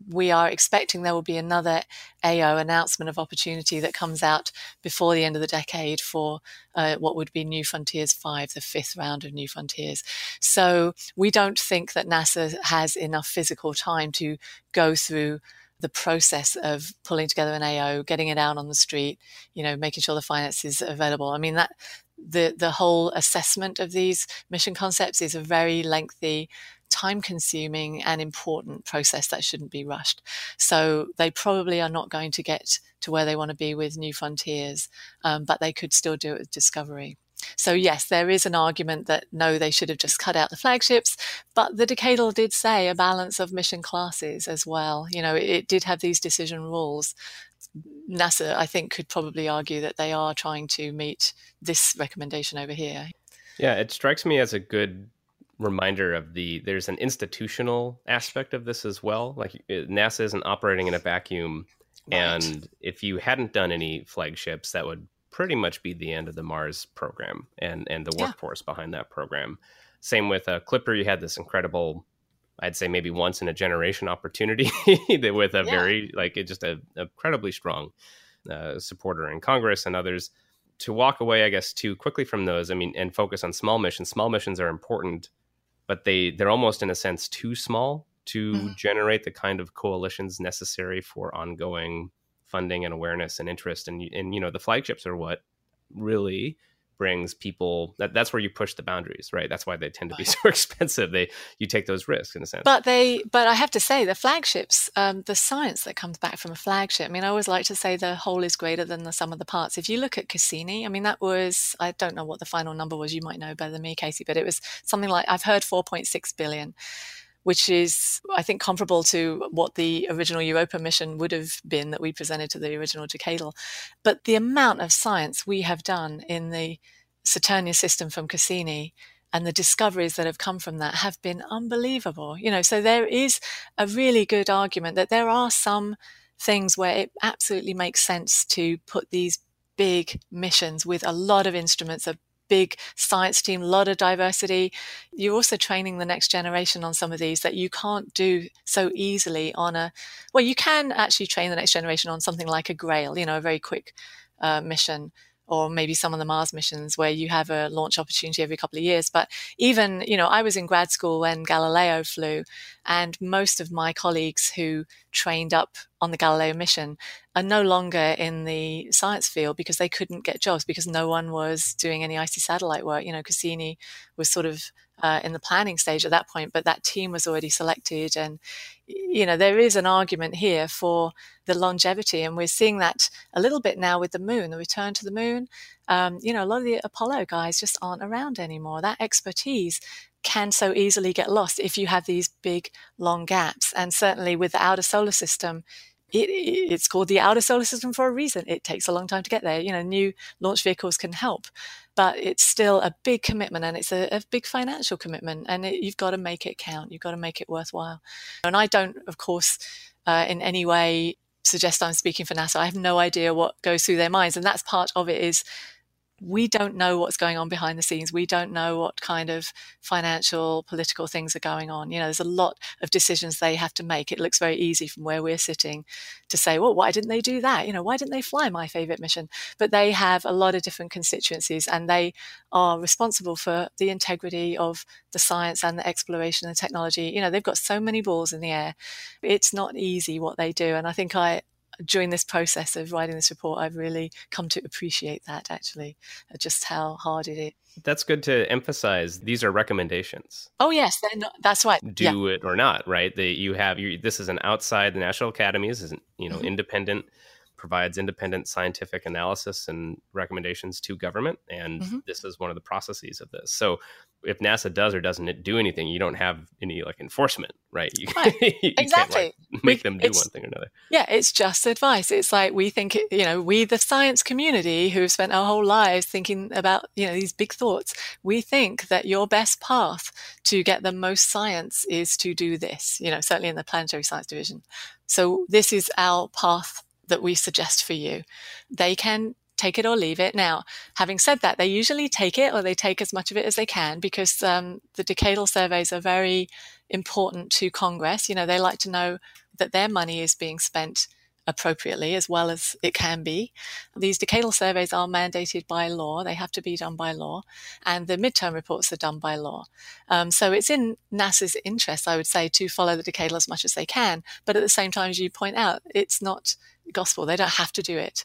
We are expecting there will be another AO announcement of opportunity that comes out before the end of the decade for uh, what would be New Frontiers 5, the fifth round of New Frontiers. So we don't think that NASA has enough physical time to go through the process of pulling together an AO, getting it out on the street, you know, making sure the finance is available. I mean that the the whole assessment of these mission concepts is a very lengthy time consuming and important process that shouldn't be rushed. So they probably are not going to get to where they want to be with new frontiers, um, but they could still do it with discovery. So, yes, there is an argument that no, they should have just cut out the flagships, but the decadal did say a balance of mission classes as well. You know, it, it did have these decision rules. NASA, I think, could probably argue that they are trying to meet this recommendation over here. Yeah, it strikes me as a good reminder of the there's an institutional aspect of this as well. Like uh, NASA isn't operating in a vacuum. Right. And if you hadn't done any flagships, that would pretty much be the end of the Mars program and and the workforce yeah. behind that program. Same with uh, Clipper, you had this incredible, I'd say maybe once in a generation opportunity with a yeah. very like it just a, incredibly strong uh, supporter in Congress and others. To walk away, I guess, too quickly from those, I mean, and focus on small missions. Small missions are important, but they they're almost in a sense too small to mm-hmm. generate the kind of coalitions necessary for ongoing funding and awareness and interest and and you know the flagships are what really brings people that that's where you push the boundaries right? That's why they tend to be so expensive. They you take those risks in a sense. But they but i have to say the flagships um, the science that comes back from a flagship i mean i always like to say the whole is greater than the sum of the parts. If you look at cassini i mean that was i don't know what the final number was you might know better than me casey but it was something like i've heard 4.6 billion which is, I think, comparable to what the original Europa mission would have been that we presented to the original Decadal. But the amount of science we have done in the Saturnian system from Cassini and the discoveries that have come from that have been unbelievable. You know, so there is a really good argument that there are some things where it absolutely makes sense to put these big missions with a lot of instruments, a big science team, a lot of diversity. You're also training the next generation on some of these that you can't do so easily on a, well, you can actually train the next generation on something like a Grail, you know, a very quick uh, mission or maybe some of the Mars missions where you have a launch opportunity every couple of years. But even, you know, I was in grad school when Galileo flew, and most of my colleagues who trained up on the Galileo mission are no longer in the science field because they couldn't get jobs because no one was doing any icy satellite work. You know, Cassini was sort of uh, in the planning stage at that point, but that team was already selected. And, you know, there is an argument here for the longevity. And we're seeing that a little bit now with the moon, the return to the moon. Um, you know, a lot of the Apollo guys just aren't around anymore. That expertise can so easily get lost if you have these big, long gaps. And certainly with the outer solar system, it, it's called the outer solar system for a reason. It takes a long time to get there. You know, new launch vehicles can help, but it's still a big commitment and it's a, a big financial commitment. And it, you've got to make it count. You've got to make it worthwhile. And I don't, of course, uh, in any way suggest I'm speaking for NASA. I have no idea what goes through their minds, and that's part of it. Is we don't know what's going on behind the scenes. We don't know what kind of financial, political things are going on. You know, there's a lot of decisions they have to make. It looks very easy from where we're sitting to say, well, why didn't they do that? You know, why didn't they fly my favorite mission? But they have a lot of different constituencies and they are responsible for the integrity of the science and the exploration and technology. You know, they've got so many balls in the air. It's not easy what they do. And I think I, during this process of writing this report, I've really come to appreciate that actually, uh, just how hard it is. That's good to emphasize. These are recommendations. Oh yes, not, that's right. Do yeah. it or not, right? That you have. You, this is an outside the National Academies is you know mm-hmm. independent provides independent scientific analysis and recommendations to government. And mm-hmm. this is one of the processes of this. So if NASA does or doesn't do anything, you don't have any like enforcement, right? You, right. you exactly. Like, make we, them do one thing or another. Yeah, it's just advice. It's like we think, you know, we, the science community who've spent our whole lives thinking about, you know, these big thoughts, we think that your best path to get the most science is to do this, you know, certainly in the planetary science division. So this is our path that we suggest for you. They can take it or leave it. Now, having said that, they usually take it or they take as much of it as they can because um, the decadal surveys are very important to Congress. You know, they like to know that their money is being spent appropriately as well as it can be. These decadal surveys are mandated by law. They have to be done by law. And the midterm reports are done by law. Um, so it's in NASA's interest, I would say, to follow the decadal as much as they can. But at the same time, as you point out, it's not gospel. They don't have to do it.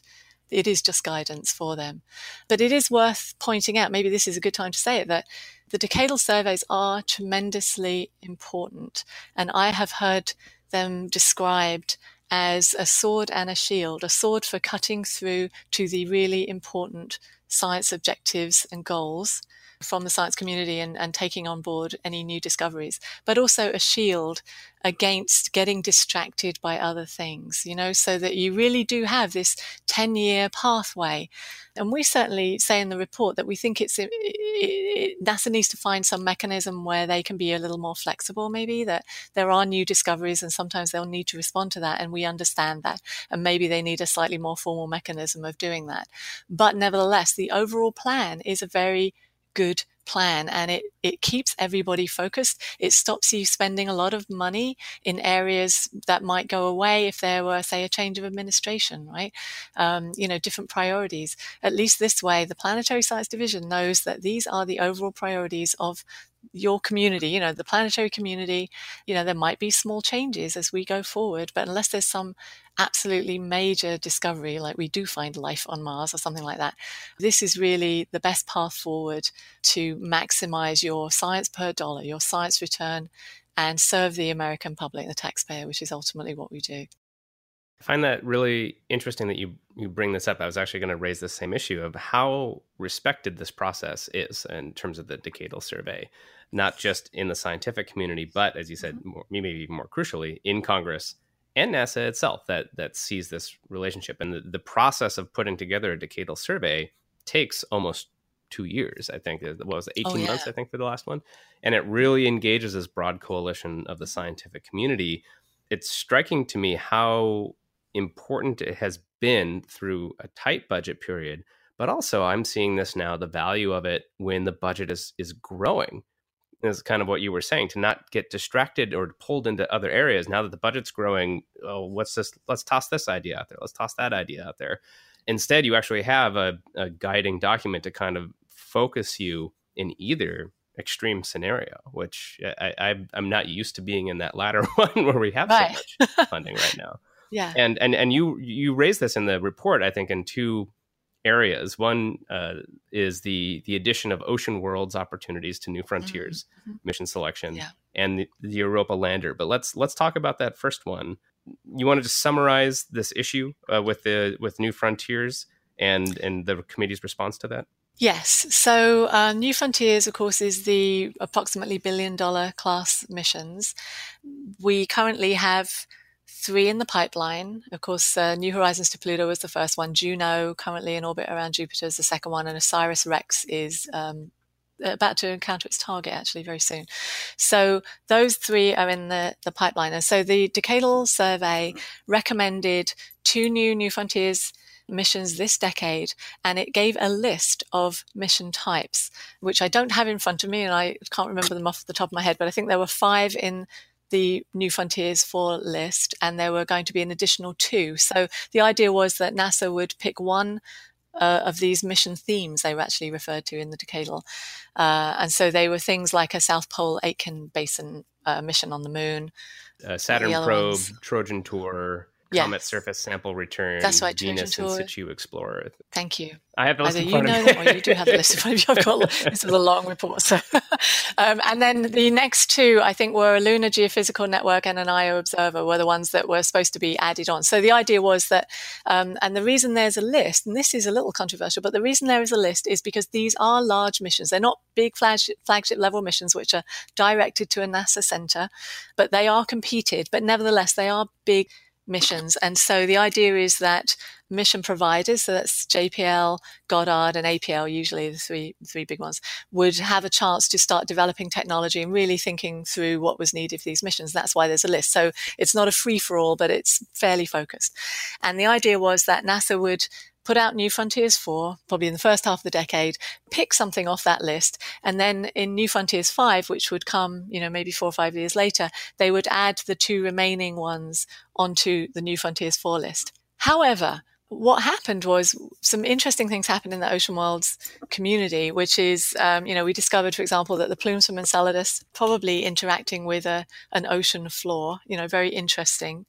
It is just guidance for them. But it is worth pointing out, maybe this is a good time to say it, that the decadal surveys are tremendously important. And I have heard them described as a sword and a shield, a sword for cutting through to the really important science objectives and goals from the science community and, and taking on board any new discoveries, but also a shield against getting distracted by other things, you know, so that you really do have this 10 year pathway. And we certainly say in the report that we think it's, it, it, NASA needs to find some mechanism where they can be a little more flexible, maybe that there are new discoveries and sometimes they'll need to respond to that. And we understand that. And maybe they need a slightly more formal mechanism of doing that. But nevertheless, the overall plan is a very good plan and it, it keeps everybody focused. It stops you spending a lot of money in areas that might go away if there were, say, a change of administration, right? Um, you know, different priorities. At least this way, the Planetary Science Division knows that these are the overall priorities of your community, you know, the planetary community, you know, there might be small changes as we go forward, but unless there's some absolutely major discovery, like we do find life on Mars or something like that, this is really the best path forward to maximize your science per dollar, your science return, and serve the American public, the taxpayer, which is ultimately what we do. I find that really interesting that you you bring this up. I was actually going to raise the same issue of how respected this process is in terms of the decadal survey, not just in the scientific community, but as you said, mm-hmm. more, maybe even more crucially, in Congress and NASA itself that that sees this relationship. And the, the process of putting together a decadal survey takes almost two years. I think what was it, oh, eighteen oh, yeah. months? I think for the last one, and it really engages this broad coalition of the scientific community. It's striking to me how important it has been through a tight budget period but also i'm seeing this now the value of it when the budget is is growing is kind of what you were saying to not get distracted or pulled into other areas now that the budget's growing oh what's this let's toss this idea out there let's toss that idea out there instead you actually have a, a guiding document to kind of focus you in either extreme scenario, which I, I am not used to being in that latter one where we have right. so much funding right now. Yeah. And and and you you raised this in the report, I think, in two areas. One uh, is the the addition of Ocean World's opportunities to New Frontiers mm-hmm. mission selection yeah. and the, the, Europa lander. But let's let's talk about that first one. You wanted to summarize this issue uh, with the with New Frontiers and and the committee's response to that. Yes. So, uh, New Frontiers, of course, is the approximately billion dollar class missions. We currently have three in the pipeline. Of course, uh, New Horizons to Pluto was the first one. Juno, currently in orbit around Jupiter, is the second one. And OSIRIS REx is um, about to encounter its target actually very soon. So those three are in the, the pipeline. And so the decadal survey recommended two new New Frontiers missions this decade, and it gave a list of mission types, which I don't have in front of me, and I can't remember them off the top of my head, but I think there were five in the New Frontiers 4 list, and there were going to be an additional two. So the idea was that NASA would pick one uh, of these mission themes they were actually referred to in the decadal. Uh, and so they were things like a South Pole Aitken Basin uh, mission on the moon, uh, Saturn probe, ones. Trojan tour, Comet surface sample return. That's right, Venus in situ explorer. Thank you. I have the list Either you know them or you do have the list in front of you. I've got this is a long report. So, um, and then the next two, I think, were a Lunar Geophysical Network and an Io Observer were the ones that were supposed to be added on. So the idea was that, um, and the reason there's a list, and this is a little controversial, but the reason there is a list is because these are large missions. They're not big flagship, flagship level missions, which are directed to a NASA center, but they are competed. But nevertheless, they are big missions. And so the idea is that mission providers, so that's JPL, Goddard, and APL, usually the three three big ones, would have a chance to start developing technology and really thinking through what was needed for these missions. That's why there's a list. So it's not a free for all, but it's fairly focused. And the idea was that NASA would put out New Frontiers 4, probably in the first half of the decade, pick something off that list. And then in New Frontiers 5, which would come, you know, maybe four or five years later, they would add the two remaining ones onto the New Frontiers 4 list. However, what happened was some interesting things happened in the ocean worlds community, which is, um, you know, we discovered, for example, that the plumes from Enceladus probably interacting with a, an ocean floor, you know, very interesting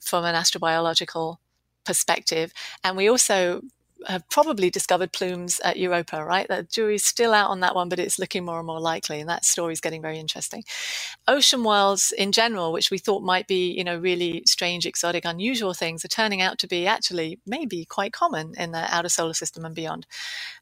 from an astrobiological perspective. And we also have probably discovered plumes at Europa, right? The jury's still out on that one, but it's looking more and more likely, and that story is getting very interesting. Ocean worlds in general, which we thought might be, you know, really strange, exotic, unusual things, are turning out to be actually maybe quite common in the outer solar system and beyond.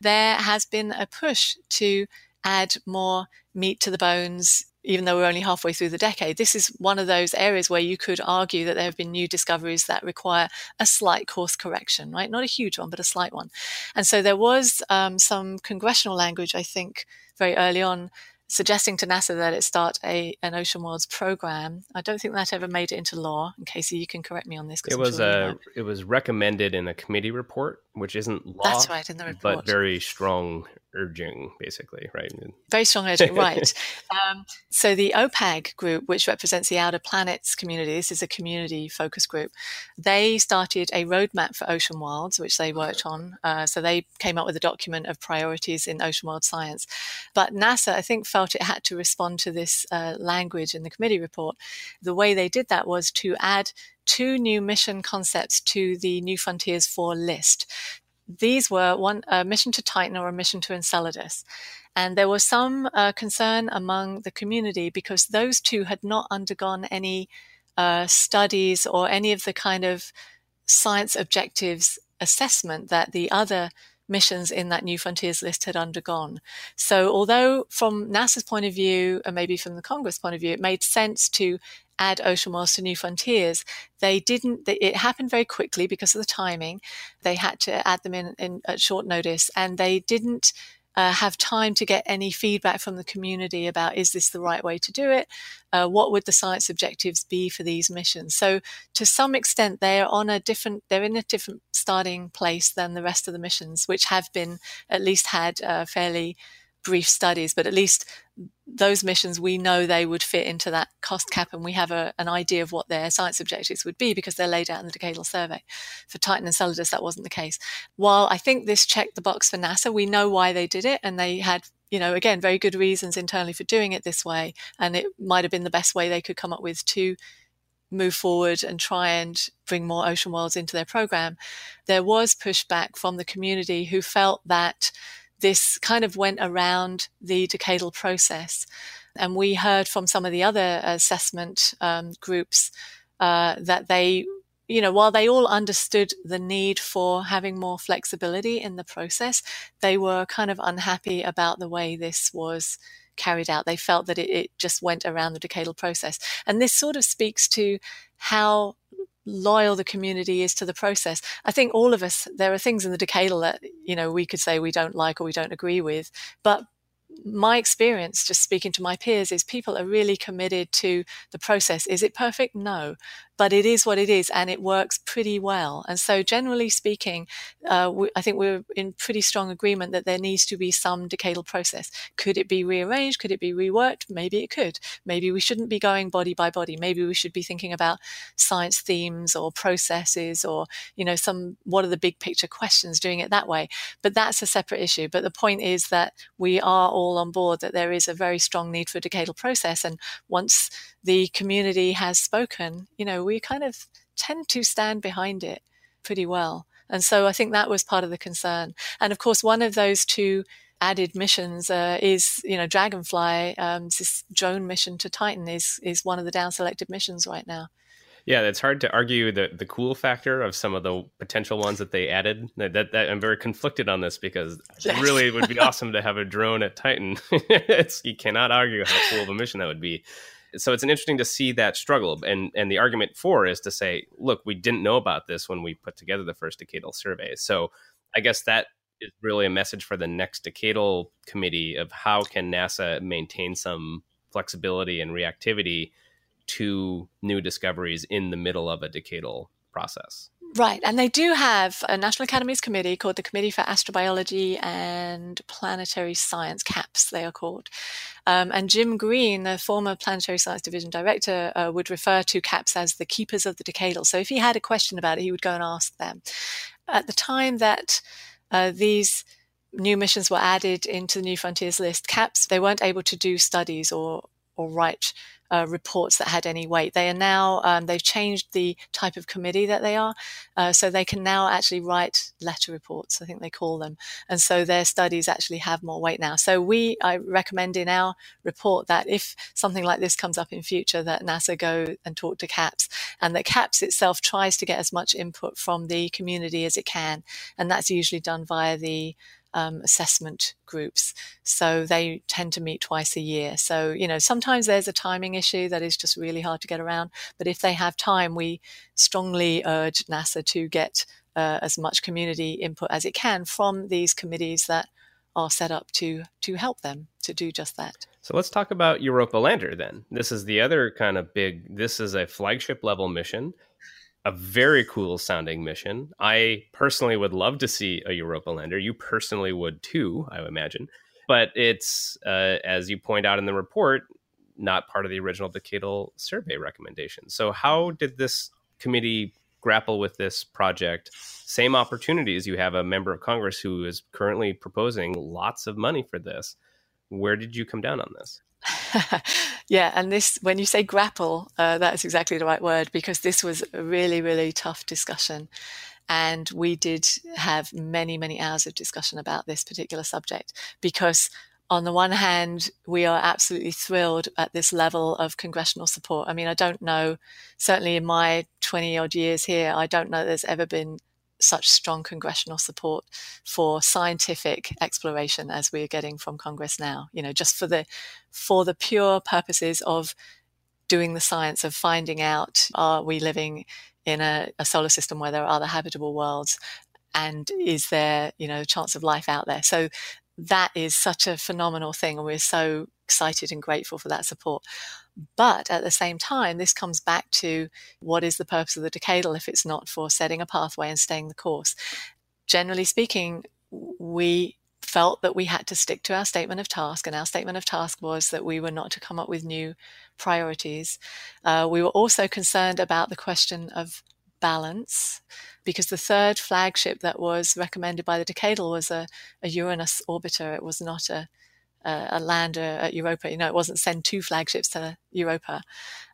There has been a push to add more meat to the bones even though we're only halfway through the decade, this is one of those areas where you could argue that there have been new discoveries that require a slight course correction, right? Not a huge one, but a slight one. And so there was um, some congressional language, I think, very early on suggesting to NASA that it start a an Ocean Worlds program. I don't think that ever made it into law. In case you can correct me on this. It was sure uh, it was recommended in a committee report, which isn't law. That's right in the report, but very strong urging, basically, right? Very strong urging, right? Um, so the OPAG group, which represents the Outer Planets community, this is a community focus group. They started a roadmap for ocean worlds, which they worked on. Uh, so they came up with a document of priorities in ocean world science. But NASA, I think, felt it had to respond to this uh, language in the committee report. The way they did that was to add two new mission concepts to the New Frontiers 4 list these were one a mission to Titan or a mission to Enceladus. And there was some uh, concern among the community because those two had not undergone any uh, studies or any of the kind of science objectives assessment that the other missions in that New Frontiers list had undergone. So, although from NASA's point of view, and maybe from the Congress point of view, it made sense to add Ocean Worlds to New Frontiers. They didn't, it happened very quickly because of the timing. They had to add them in, in at short notice and they didn't uh, have time to get any feedback from the community about is this the right way to do it? Uh, what would the science objectives be for these missions? So, to some extent, they're on a different, they're in a different starting place than the rest of the missions, which have been at least had uh, fairly brief studies, but at least those missions, we know they would fit into that cost cap and we have a, an idea of what their science objectives would be because they're laid out in the decadal survey. For Titan and Enceladus, that wasn't the case. While I think this checked the box for NASA, we know why they did it and they had you know, again, very good reasons internally for doing it this way. And it might have been the best way they could come up with to move forward and try and bring more ocean worlds into their program, there was pushback from the community who felt that this kind of went around the decadal process. And we heard from some of the other assessment um, groups uh, that they, you know, while they all understood the need for having more flexibility in the process, they were kind of unhappy about the way this was carried out. They felt that it, it just went around the decadal process. And this sort of speaks to how loyal the community is to the process. I think all of us, there are things in the decadal that, you know, we could say we don't like or we don't agree with, but my experience, just speaking to my peers, is people are really committed to the process. Is it perfect? No but it is what it is and it works pretty well. And so, generally speaking, uh, we, I think we're in pretty strong agreement that there needs to be some decadal process. Could it be rearranged? Could it be reworked? Maybe it could. Maybe we shouldn't be going body by body. Maybe we should be thinking about science themes or processes or, you know, some what are the big picture questions, doing it that way. But that's a separate issue. But the point is that we are all on board that there is a very strong need for a decadal process. And once the community has spoken, you know, we kind of tend to stand behind it pretty well. And so I think that was part of the concern. And of course, one of those two added missions uh, is, you know, Dragonfly, um, this drone mission to Titan is is one of the down selected missions right now. Yeah, it's hard to argue the the cool factor of some of the potential ones that they added. That, that, that I'm very conflicted on this because yes. it would be awesome to have a drone at Titan. you cannot argue how cool of a mission that would be so it's an interesting to see that struggle. And and the argument for is to say look we didn't know about this when we put together the first decadal survey. So i guess that is really a message for the next decadal committee of how can nasa maintain some flexibility and reactivity to new discoveries in the middle of a decadal process Right. And they do have a National Academies Committee called the Committee for Astrobiology and Planetary Science, CAPS, they are called. Um, and Jim Green, the former Planetary Science Division Director, uh, would refer to CAPS as the keepers of the decadal. So if he had a question about it, he would go and ask them. At the time that uh, these new missions were added into the New Frontiers list, CAPS, they weren't able to do studies or, or write uh, reports that had any weight. They are now, um, they've changed the type of committee that they are. Uh, so they can now actually write letter reports, I think they call them. And so their studies actually have more weight now. So we, I recommend in our report that if something like this comes up in future, that NASA go and talk to CAPS and that CAPS itself tries to get as much input from the community as it can. And that's usually done via the um, assessment groups. So they tend to meet twice a year. So, you know, sometimes there's a timing issue that is just really hard to get around. But if they have time, we strongly urge NASA to get uh, as much community input as it can from these committees that are set up to to help them to do just that. So let's talk about Europa Lander then. This is the other kind of big this is a flagship level mission a very cool sounding mission. I personally would love to see a Europa lander. You personally would too, I imagine. But it's, uh, as you point out in the report, not part of the original decadal survey recommendation. So, how did this committee grapple with this project? Same opportunities. You have a member of Congress who is currently proposing lots of money for this. Where did you come down on this? yeah, and this, when you say grapple, uh, that's exactly the right word because this was a really, really tough discussion. And we did have many, many hours of discussion about this particular subject because, on the one hand, we are absolutely thrilled at this level of congressional support. I mean, I don't know, certainly in my 20 odd years here, I don't know there's ever been such strong congressional support for scientific exploration as we're getting from Congress now. You know, just for the for the pure purposes of doing the science of finding out are we living in a, a solar system where there are other habitable worlds and is there you know a chance of life out there so that is such a phenomenal thing and we're so excited and grateful for that support but at the same time, this comes back to what is the purpose of the decadal if it's not for setting a pathway and staying the course. Generally speaking, we felt that we had to stick to our statement of task, and our statement of task was that we were not to come up with new priorities. Uh, we were also concerned about the question of balance because the third flagship that was recommended by the decadal was a, a Uranus orbiter. It was not a uh, a lander at Europa. You know, it wasn't send two flagships to Europa.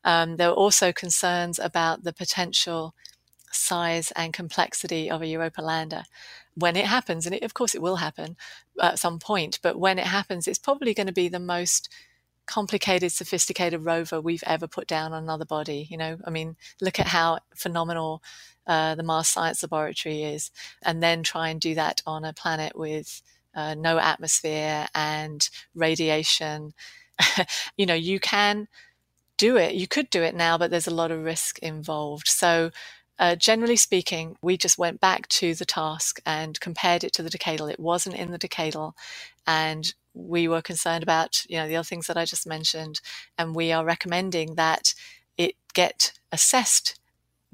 Um, there were also concerns about the potential size and complexity of a Europa lander. When it happens, and it, of course it will happen at some point, but when it happens, it's probably going to be the most complicated, sophisticated rover we've ever put down on another body. You know, I mean, look at how phenomenal uh, the Mars Science Laboratory is, and then try and do that on a planet with uh, no atmosphere and radiation. you know, you can do it. You could do it now, but there's a lot of risk involved. So, uh, generally speaking, we just went back to the task and compared it to the decadal. It wasn't in the decadal, and we were concerned about you know the other things that I just mentioned, and we are recommending that it get assessed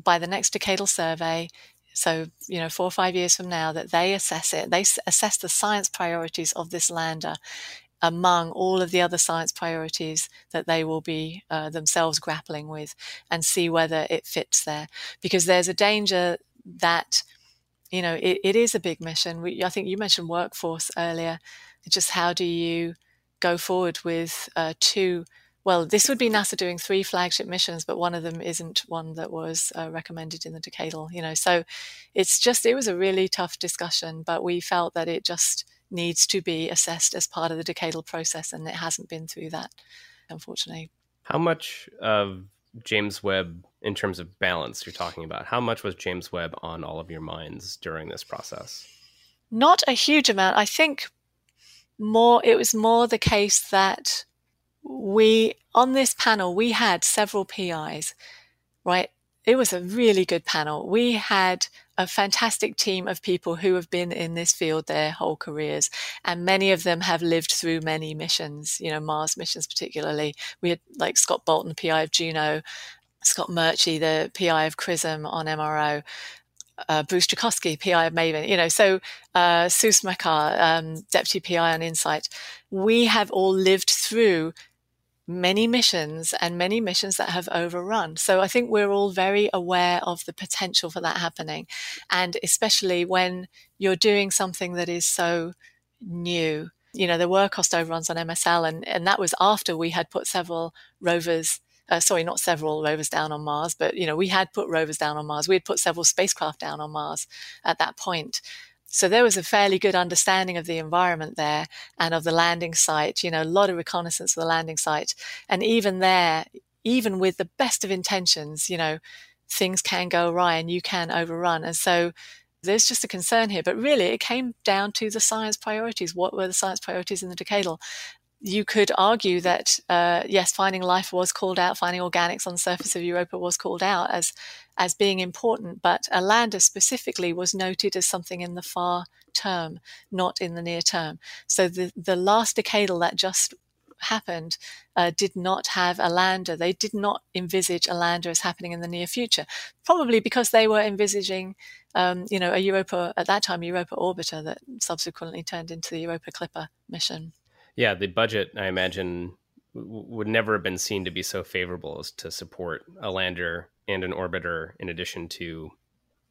by the next decadal survey so you know four or five years from now that they assess it they assess the science priorities of this lander among all of the other science priorities that they will be uh, themselves grappling with and see whether it fits there. Because there's a danger that you know it, it is a big mission. We, i think you mentioned workforce earlier. Just how do you go forward with uh, two well, this would be NASA doing three flagship missions, but one of them isn't one that was uh, recommended in the decadal, you know. So it's just, it was a really tough discussion, but we felt that it just needs to be assessed as part of the decadal process, and it hasn't been through that, unfortunately. How much of James Webb, in terms of balance, you're talking about, how much was James Webb on all of your minds during this process? Not a huge amount. I think more, it was more the case that we on this panel we had several PIs, right? It was a really good panel. We had a fantastic team of people who have been in this field their whole careers, and many of them have lived through many missions, you know, Mars missions particularly. We had like Scott Bolton, PI of Juno, Scott Murchie, the PI of CRISM on MRO, uh, Bruce Jakosky, PI of Maven, you know, so uh, Sue Smrekar, um, Deputy PI on InSight. We have all lived through many missions and many missions that have overrun. So I think we're all very aware of the potential for that happening. And especially when you're doing something that is so new. You know, there were cost overruns on MSL, and, and that was after we had put several rovers. Uh, sorry, not several rovers down on Mars, but you know we had put rovers down on Mars. We had put several spacecraft down on Mars at that point, so there was a fairly good understanding of the environment there and of the landing site, you know, a lot of reconnaissance of the landing site. And even there, even with the best of intentions, you know, things can go awry and you can overrun. And so there's just a concern here. But really, it came down to the science priorities. What were the science priorities in the decadal? You could argue that uh, yes, finding life was called out, finding organics on the surface of Europa was called out as as being important, but a lander specifically was noted as something in the far term, not in the near term. So the the last decadal that just happened uh, did not have a lander. They did not envisage a lander as happening in the near future, probably because they were envisaging, um, you know, a Europa at that time Europa orbiter that subsequently turned into the Europa Clipper mission. Yeah, the budget, I imagine, w- would never have been seen to be so favorable as to support a lander and an orbiter in addition to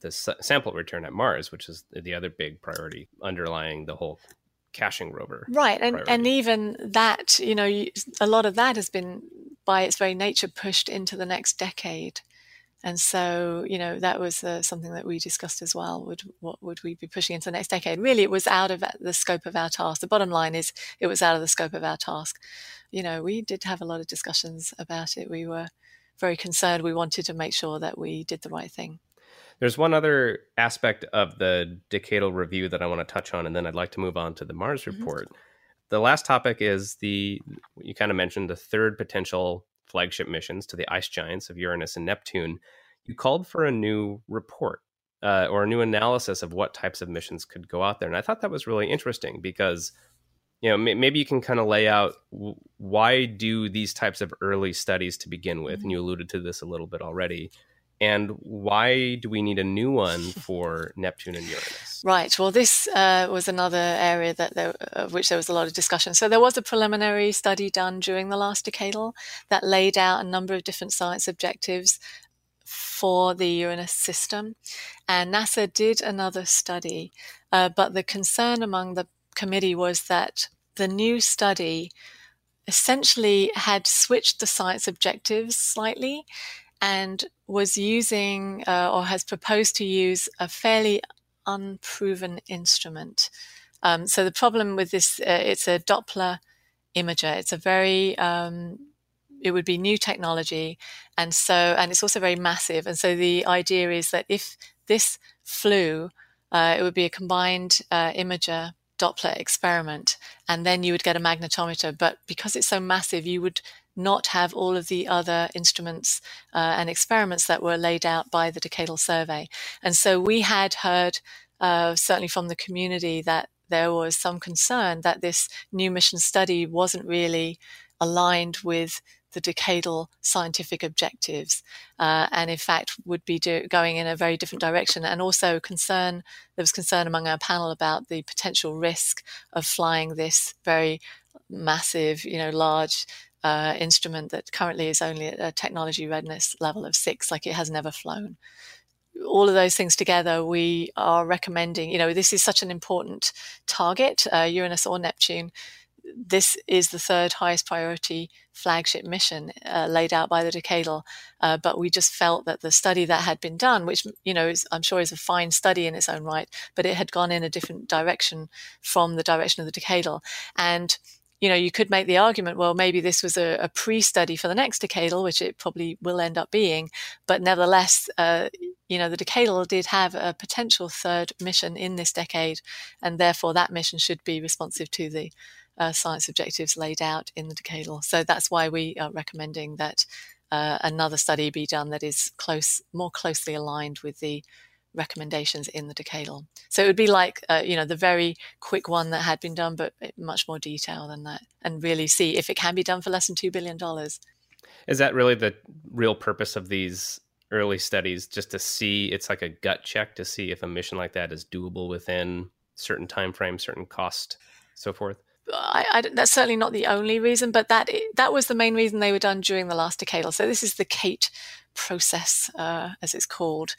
the s- sample return at Mars, which is the other big priority underlying the whole caching rover. Right, and priority. and even that, you know, a lot of that has been by its very nature pushed into the next decade. And so, you know, that was uh, something that we discussed as well. Would what would we be pushing into the next decade? Really, it was out of the scope of our task. The bottom line is, it was out of the scope of our task. You know, we did have a lot of discussions about it. We were very concerned. We wanted to make sure that we did the right thing. There's one other aspect of the decadal review that I want to touch on, and then I'd like to move on to the Mars mm-hmm. report. Mm-hmm. The last topic is the you kind of mentioned the third potential flagship missions to the ice giants of Uranus and Neptune, you called for a new report uh, or a new analysis of what types of missions could go out there. And I thought that was really interesting because, you know, maybe you can kind of lay out w- why do these types of early studies to begin with, mm-hmm. and you alluded to this a little bit already. And why do we need a new one for Neptune and Uranus? Right. Well, this uh, was another area that there, of which there was a lot of discussion. So there was a preliminary study done during the last decadal that laid out a number of different science objectives for the Uranus system, and NASA did another study. Uh, but the concern among the committee was that the new study essentially had switched the science objectives slightly and was using uh, or has proposed to use a fairly unproven instrument. Um, so the problem with this, uh, it's a Doppler imager. It's a very, um, it would be new technology, and so and it's also very massive. And so the idea is that if this flew, uh, it would be a combined uh, imager Doppler experiment, and then you would get a magnetometer. But because it's so massive, you would not have all of the other instruments uh, and experiments that were laid out by the decadal survey. And so we had heard, uh, certainly from the community, that there was some concern that this new mission study wasn't really aligned with the decadal scientific objectives, uh, and in fact would be do, going in a very different direction. And also concern there was concern among our panel about the potential risk of flying this very massive, you know, large uh, instrument that currently is only at a technology readiness level of six, like it has never flown. All of those things together, we are recommending. You know, this is such an important target, uh, Uranus or Neptune this is the third highest priority flagship mission uh, laid out by the decadal. Uh, but we just felt that the study that had been done, which you know is, I'm sure is a fine study in its own right, but it had gone in a different direction from the direction of the decadal. And you know, you could make the argument, well, maybe this was a, a pre-study for the next decadal, which it probably will end up being. But nevertheless, uh, you know, the decadal did have a potential third mission in this decade, and therefore that mission should be responsive to the uh, science objectives laid out in the decadal. So that's why we are recommending that uh, another study be done that is close, more closely aligned with the recommendations in the decadal. So it would be like, uh, you know, the very quick one that had been done, but much more detail than that, and really see if it can be done for less than $2 billion. Is that really the real purpose of these early studies? Just to see, it's like a gut check to see if a mission like that is doable within certain time frame, certain cost, so forth? I, I, that's certainly not the only reason, but that that was the main reason they were done during the last decadal. So this is the CATE process, uh, as it's called,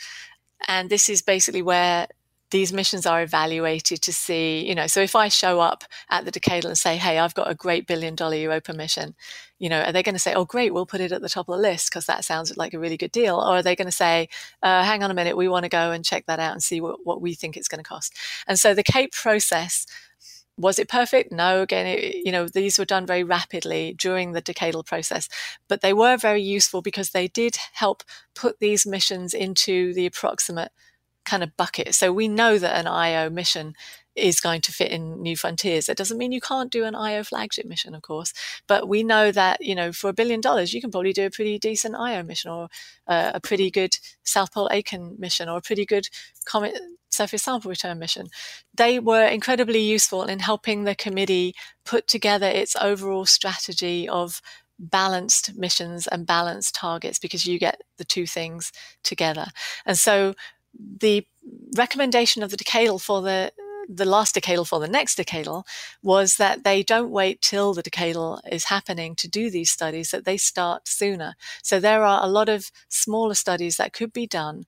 and this is basically where these missions are evaluated to see, you know, so if I show up at the decadal and say, hey, I've got a great billion dollar Europa mission, you know, are they going to say, oh, great, we'll put it at the top of the list because that sounds like a really good deal? Or are they going to say, uh, hang on a minute, we want to go and check that out and see what, what we think it's going to cost? And so the CATE process was it perfect? No. Again, it, you know, these were done very rapidly during the decadal process, but they were very useful because they did help put these missions into the approximate kind of bucket. So we know that an Io mission is going to fit in new frontiers. It doesn't mean you can't do an Io flagship mission, of course, but we know that you know for a billion dollars you can probably do a pretty decent Io mission or uh, a pretty good South Pole-Aitken mission or a pretty good comet surface sample return mission. They were incredibly useful in helping the committee put together its overall strategy of balanced missions and balanced targets because you get the two things together. And so the recommendation of the decadal for the the last decadal for the next decadal was that they don't wait till the decadal is happening to do these studies, that they start sooner. So there are a lot of smaller studies that could be done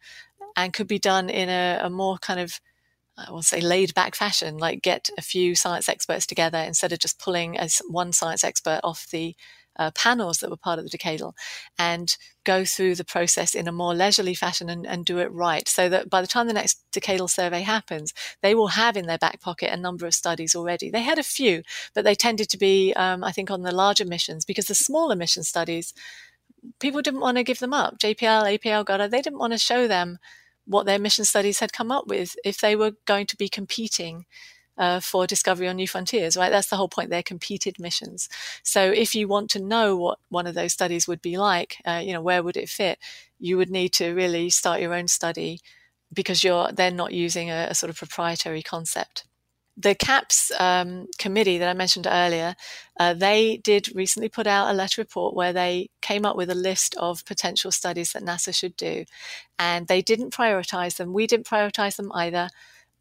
and could be done in a, a more kind of I will say laid back fashion, like get a few science experts together instead of just pulling as one science expert off the uh, panels that were part of the decadal and go through the process in a more leisurely fashion and, and, do it right so that by the time the next decadal survey happens, they will have in their back pocket a number of studies already. They had a few, but they tended to be, um, I think, on the larger missions because the smaller mission studies, people didn't want to give them up. JPL, APL, Goddard, they didn't want to show them what their mission studies had come up with if they were going to be competing uh, for discovery on new frontiers, right? That's the whole point. They're competed missions. So if you want to know what one of those studies would be like, uh, you know, where would it fit? You would need to really start your own study because you're then not using a, a sort of proprietary concept. The CAPS um, committee that I mentioned earlier, uh, they did recently put out a letter report where they came up with a list of potential studies that NASA should do. And they didn't prioritize them. We didn't prioritize them either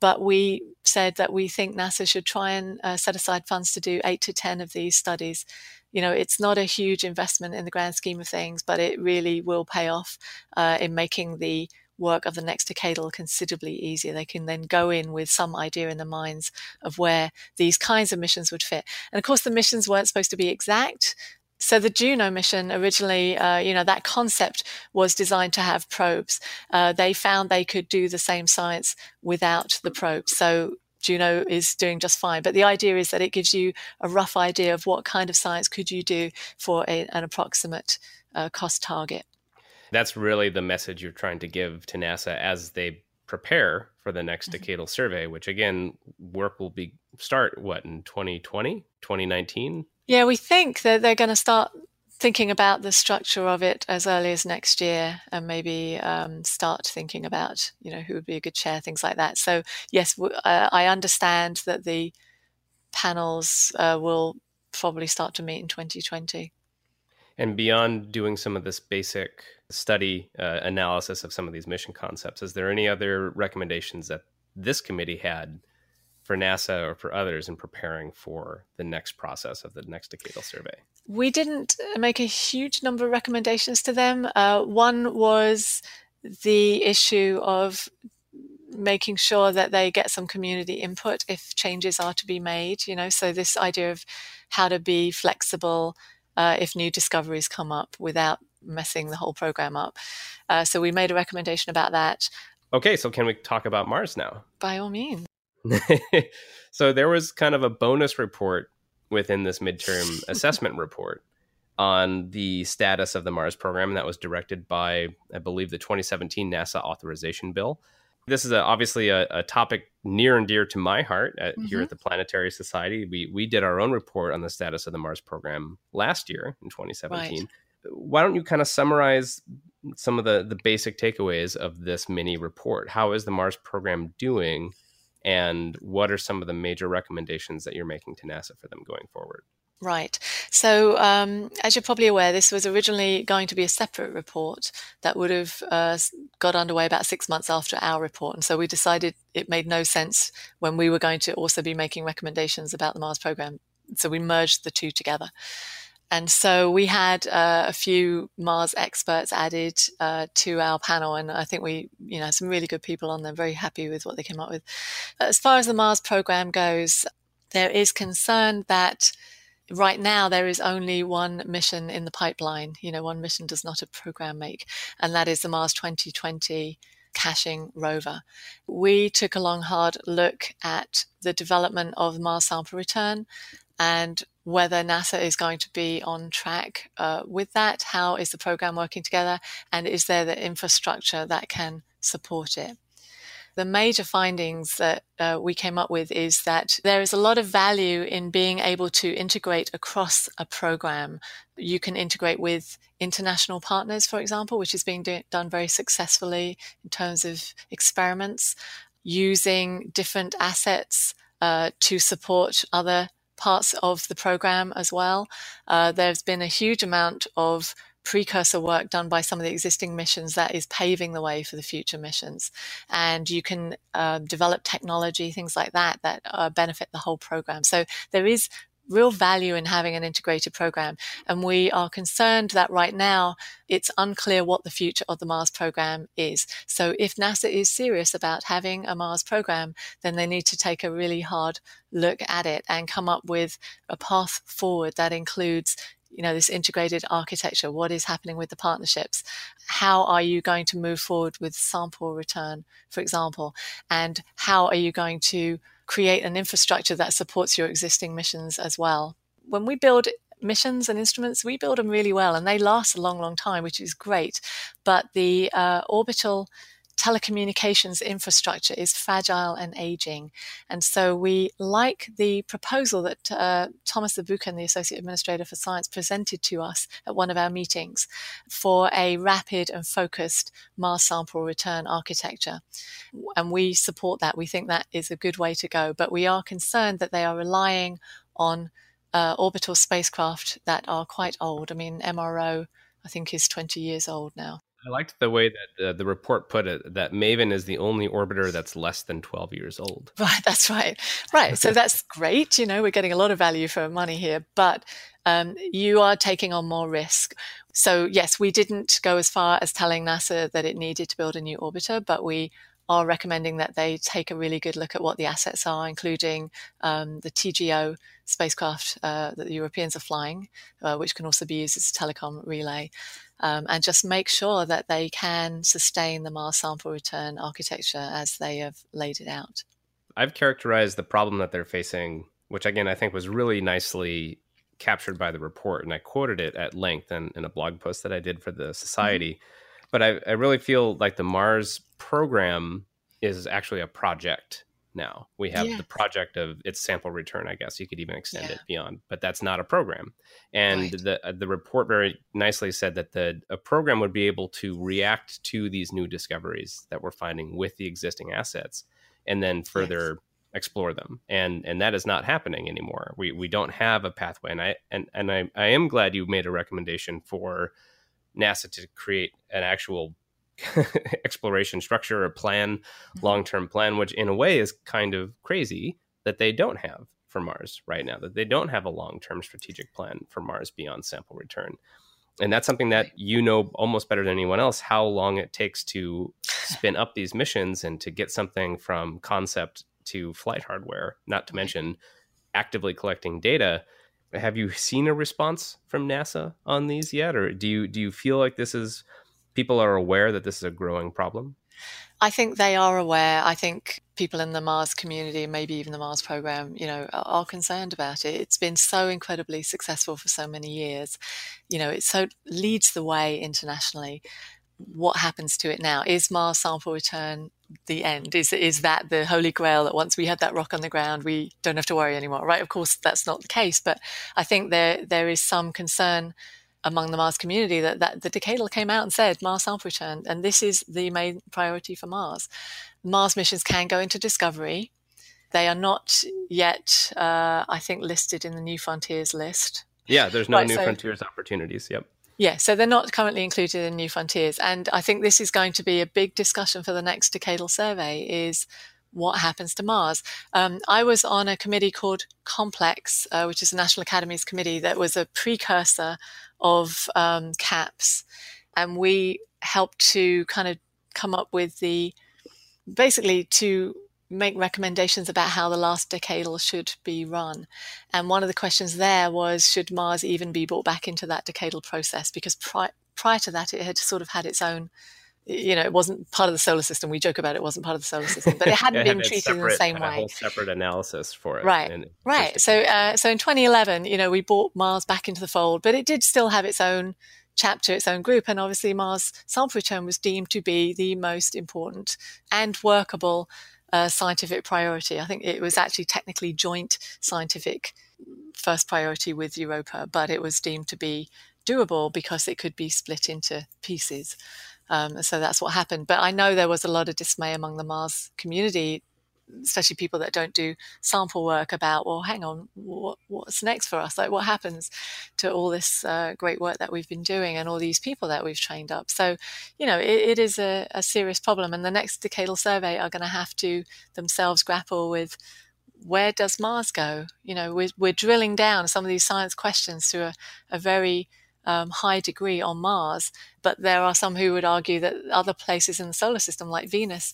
but we said that we think NASA should try and uh, set aside funds to do eight to 10 of these studies. You know, it's not a huge investment in the grand scheme of things, but it really will pay off uh, in making the work of the next decadal considerably easier. They can then go in with some idea in their minds of where these kinds of missions would fit. And of course, the missions weren't supposed to be exact. So the Juno mission originally, uh, you know, that concept was designed to have probes. Uh, they found they could do the same science without the probes. So Juno is doing just fine. But the idea is that it gives you a rough idea of what kind of science could you do for a, an approximate uh, cost target. That's really the message you're trying to give to NASA as they prepare for the next mm-hmm. decadal survey, which again, work will be start what in 2020, 2019? Yeah, we think that they're going to start thinking about the structure of it as early as next year and maybe um, start thinking about you know who would be a good chair things like that so yes w- uh, i understand that the panels uh, will probably start to meet in 2020 and beyond doing some of this basic study uh, analysis of some of these mission concepts is there any other recommendations that this committee had for NASA or for others in preparing for the next process of the next decadal survey? We didn't make a huge number of recommendations to them. Uh, one was the issue of making sure that they get some community input if changes are to be made, you know, so this idea of how to be flexible uh, if new discoveries come up without messing the whole program up. Uh, so we made a recommendation about that. Okay, so can we talk about Mars now? By all means. so there was kind of a bonus report within this midterm assessment report on the status of the Mars program that was directed by, I believe, the 2017 NASA authorization bill. This is a, obviously a, a, topic near and dear to my heart at, mm-hmm. here at the Planetary Society. We we did our own report on the status of the Mars program last year in 2017. Right. Why don't you kind of summarize some of the the basic takeaways of this mini report? How is the Mars program doing? and what are some of the major recommendations that you're making to NASA for them going forward? Right. So, um, as you're probably aware, this was originally going to be a separate report that would have uh, got underway about six months after our report. And so we decided it made no sense when we were going to also be making recommendations about the Mars program. So we merged the two together. And so we had uh, a few Mars experts added uh, to our panel, and I think we, you know, some really good people on there. Very happy with what they came up with. As far as the Mars program goes, there is concern that right now there is only one mission in the pipeline. You know, one mission does not a program make, and that is the Mars 2020 caching rover. We took a long, hard look at the development of Mars sample return and whether NASA is going to be on track uh, with that. How is the program working together? And is there the infrastructure that can support it? The major findings that uh, we came up with is that there is a lot of value in being able to integrate across a program. You can integrate with international partners, for example, which is being do- done very successfully in terms of experiments, using different assets uh, to support other parts of the program as well. Uh, there's been a huge amount of precursor work done by some of the existing missions that is paving the way for the future missions. And you can uh, develop technology, things like that, that uh, benefit the whole program. So there is real value in having an integrated program. And we are concerned that right now it's unclear what the future of the Mars program is. So if NASA is serious about having a Mars program, then they need to take a really hard look at it and come up with a path forward that includes you know this integrated architecture what is happening with the partnerships how are you going to move forward with sample return for example and how are you going to create an infrastructure that supports your existing missions as well. When we build missions and instruments, we build them really well and they last a long, long time, which is great. But the uh, orbital telecommunications infrastructure is fragile and aging. And so we like the proposal that uh, Thomas Zurbuchen, the Associate Administrator for Science, presented to us at one of our meetings for a rapid and focused Mars sample return architecture. And we support that. We think that is a good way to go. But we are concerned that they are relying on uh, orbital spacecraft that are quite old. I mean, MRO, I think, is 20 years old now. I liked the way that uh, the report put it that Maven is the only orbiter that's less than 12 years old. Right, that's right. Right. So that's great. You know, we're getting a lot of value for money here, but um, you are taking on more risk. So, yes, we didn't go as far as telling NASA that it needed to build a new orbiter, but we are recommending that they take a really good look at what the assets are, including um, the TGO spacecraft uh, that the Europeans are flying, uh, which can also be used as a telecom relay, um, and just make sure that they can sustain the Mars sample return architecture as they have laid it out. I've characterized the problem that they're facing, which again I think was really nicely captured by the report, and I quoted it at length in, in a blog post that I did for the society. Mm-hmm but I, I really feel like the Mars program is actually a project now. We have yeah. the project of its sample return, I guess you could even extend yeah. it beyond, but that's not a program. And right. the uh, the report very nicely said that the a program would be able to react to these new discoveries that we're finding with the existing assets and then further yes. explore them. And and that is not happening anymore. We we don't have a pathway. And I and, and I, I am glad you made a recommendation for NASA to create an actual exploration structure or plan, mm-hmm. long term plan, which in a way is kind of crazy that they don't have for Mars right now, that they don't have a long term strategic plan for Mars beyond sample return. And that's something that you know almost better than anyone else how long it takes to spin up these missions and to get something from concept to flight hardware, not to mention actively collecting data have you seen a response from NASA on these yet, or do you do you feel like this is people are aware that this is a growing problem? I think they are aware. I think people in the Mars community, maybe even the Mars program, you know, are, are concerned about it. It's been so incredibly successful for so many years. You know, it so leads the way internationally what happens to it now? Is Mars sample return the end? Is is that the holy grail that once we had that rock on the ground, we don't have to worry anymore? Right? Of course, that's not the case, but I think there there is some concern among the Mars community that, that the decadal came out and said Mars sample return, and this is the main priority for Mars. Mars missions can go into discovery. They are not yet, uh, I think, listed in the New Frontiers list. Yeah, there's no right, New so, Frontiers opportunities. Yep. Yeah, so they're not currently included in New Frontiers. And I think this is going to be a big discussion for the next decadal survey is what happens to Mars. Um, I was on a committee called Complex, uh, which is the National Academies Committee that was a precursor of um, CAPS. And we helped to kind of come up with the basically to make recommendations about how the last decadal should be run. And one of the questions there was should Mars even be brought back into that decadal process? Because pri- prior to that, it had sort of had its own. You know, it wasn't part of the solar system. We joke about it, it wasn't part of the solar system, but it hadn't it been treated separate, in the same way. A whole separate analysis for it, right? right. So, uh, so in 2011, you know, we brought Mars back into the fold, but it did still have its own chapter, its own group. And obviously, Mars sample return was deemed to be the most important and workable uh, scientific priority. I think it was actually technically joint scientific first priority with Europa, but it was deemed to be doable because it could be split into pieces. Um, so that's what happened. But I know there was a lot of dismay among the Mars community especially people that don't do sample work about well hang on what, what's next for us like what happens to all this uh, great work that we've been doing and all these people that we've trained up so you know it, it is a, a serious problem and the next decadal survey are going to have to themselves grapple with where does Mars go? You know, we're, we're drilling down some of these science questions to a, a very um, high degree on Mars, but there are some who would argue that other places in the solar system, like Venus,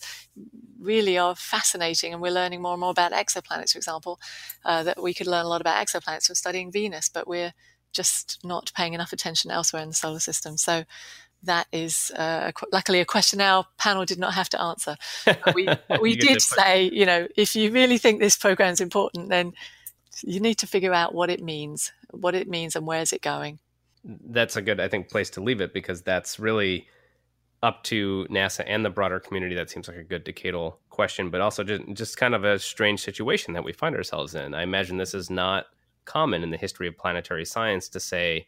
really are fascinating, and we're learning more and more about exoplanets, for example. Uh, that we could learn a lot about exoplanets from studying Venus, but we're just not paying enough attention elsewhere in the solar system. So that is uh, luckily a question our panel did not have to answer. we, we did say, you know, if you really think this program is important, then you need to figure out what it means, what it means, and where's it going that's a good, I think, place to leave it because that's really up to NASA and the broader community. That seems like a good decadal question, but also just, just kind of a strange situation that we find ourselves in. I imagine this is not common in the history of planetary science to say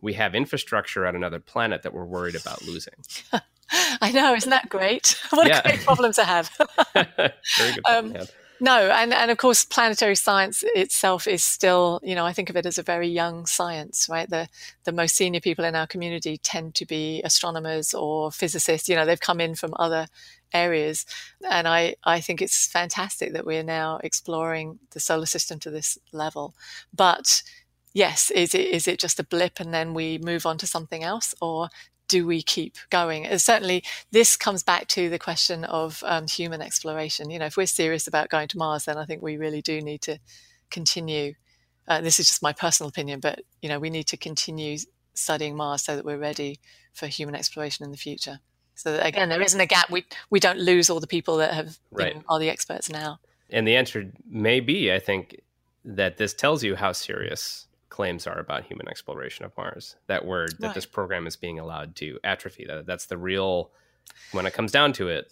we have infrastructure on another planet that we're worried about losing. I know, isn't that great? what yeah. a great problem to have. Very good problem um, no, and, and of course, planetary science itself is still, you know, I think of it as a very young science, right? The the most senior people in our community tend to be astronomers or physicists. You know, they've come in from other areas, and I I think it's fantastic that we're now exploring the solar system to this level. But yes, is it is it just a blip and then we move on to something else, or do we keep going? And certainly, this comes back to the question of um, human exploration. You know, if we're serious about going to Mars, then I think we really do need to continue. Uh, this is just my personal opinion, but you know, we need to continue studying Mars so that we're ready for human exploration in the future. So that, again, there isn't a gap. We we don't lose all the people that have right. know, are the experts now. And the answer may be, I think, that this tells you how serious claims are about human exploration of Mars. That word that right. this program is being allowed to atrophy. That that's the real. When it comes down to it,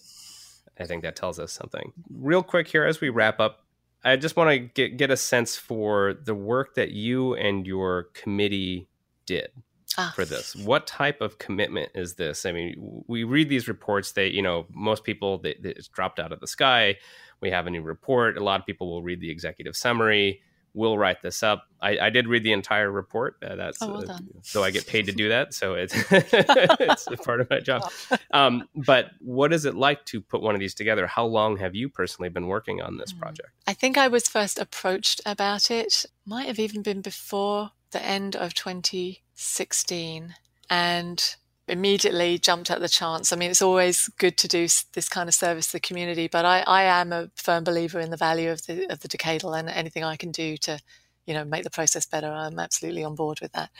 I think that tells us something. Real quick here, as we wrap up, I just want to get get a sense for the work that you and your committee did ah. for this. What type of commitment is this? I mean, we read these reports. They, you know, most people they, they, it's dropped out of the sky. We have a new report. A lot of people will read the executive summary will write this up. I, I did read the entire report. Uh, that's oh, well uh, so I get paid to do that. So it's it's part of my job. Um, but what is it like to put one of these together? How long have you personally been working on this hmm. project? I think I was first approached about it. Might have even been before the end of 2016, and immediately jumped at the chance. I mean, it's always good to do this kind of service to the community, but I, I am a firm believer in the value of the of the decadal and anything I can do to, you know, make the process better. I'm absolutely on board with that.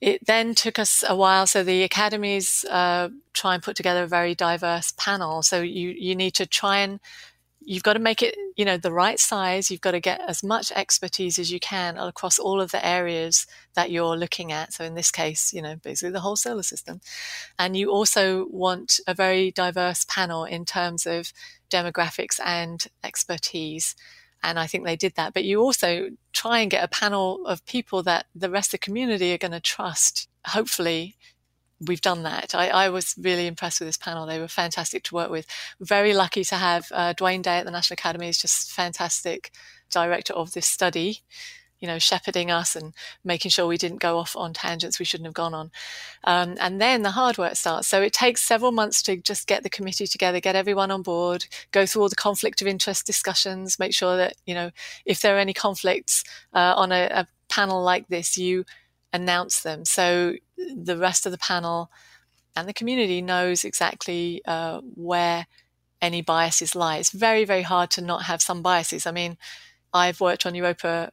It then took us a while. So the academies uh, try and put together a very diverse panel. So you you need to try and you've got to make it, you know, the right size. You've got to get as much expertise as you can across all of the areas that you're looking at. So in this case, you know, basically the whole solar system. And you also want a very diverse panel in terms of demographics and expertise. And I think they did that. But you also try and get a panel of people that the rest of the community are going to trust, hopefully, we've done that. I, I, was really impressed with this panel. They were fantastic to work with. Very lucky to have uh, Dwayne Day at the National Academy is just fantastic director of this study. You know, shepherding us and making sure we didn't go off on tangents we shouldn't have gone on. Um, and then the hard work starts. So it takes several months to just get the committee together, get everyone on board, go through all the conflict of interest discussions, make sure that, you know, if there are any conflicts uh, on a, a panel like this, you announce them. So the rest of the panel and the community knows exactly uh, where any biases lie. It's very, very hard to not have some biases. I mean, I've worked on Europa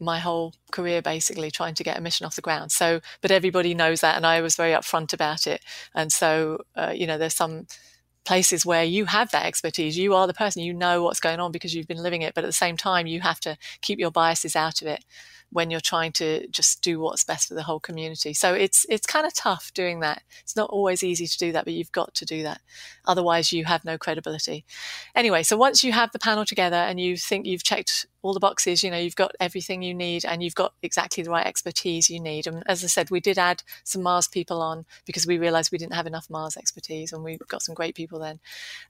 my whole career basically trying to get a mission off the ground. So, but everybody knows that, and I was very upfront about it. And so, uh, you know, there's some places where you have that expertise. You are the person, you know what's going on because you've been living it. But at the same time, you have to keep your biases out of it when you're trying to just do what's best for the whole community. So it's it's kind of tough doing that. It's not always easy to do that, but you've got to do that. Otherwise, you have no credibility. Anyway, so once you have the panel together and you think you've checked all the boxes, you know, you've got everything you need and you've got exactly the right expertise you need. And as I said, we did add some Mars people on because we realized we didn't have enough Mars expertise and we got some great people then.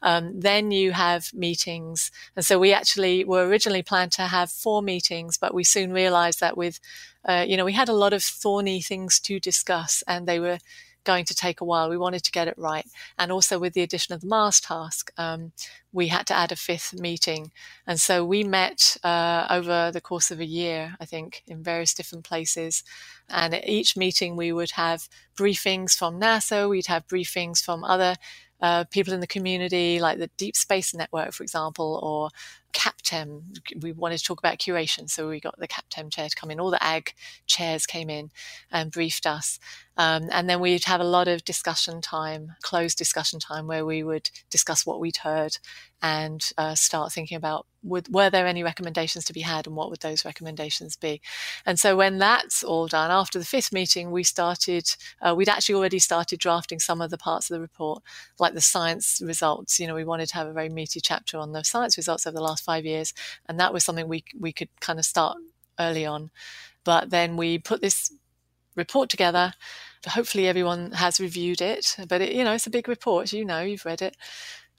Um, then you have meetings. And so we actually were originally planned to have four meetings, but we soon realized that with, uh, you know, we had a lot of thorny things to discuss and they were going to take a while. We wanted to get it right. And also with the addition of the Mars task, um, we had to add a fifth meeting. And so we met uh, over the course of a year, I think, in various different places. And at each meeting, we would have briefings from NASA, we'd have briefings from other uh, people in the community, like the Deep Space Network, for example, or CAPTEM. We wanted to talk about curation, so we got the CAPTEM chair to come in. All the AG chairs came in and briefed us. Um, and then we'd have a lot of discussion time, closed discussion time, where we would discuss what we'd heard and uh, start thinking about would, were there any recommendations to be had and what would those recommendations be. And so when that's all done, after the fifth meeting, we started, uh, we'd actually already started drafting some of the parts of the report, like the science results. You know, we wanted to have a very meaty chapter on the science results over the last five years. And that was something we, we could kind of start early on. But then we put this report together. Hopefully, everyone has reviewed it, but it, you know it's a big report. You know, you've read it,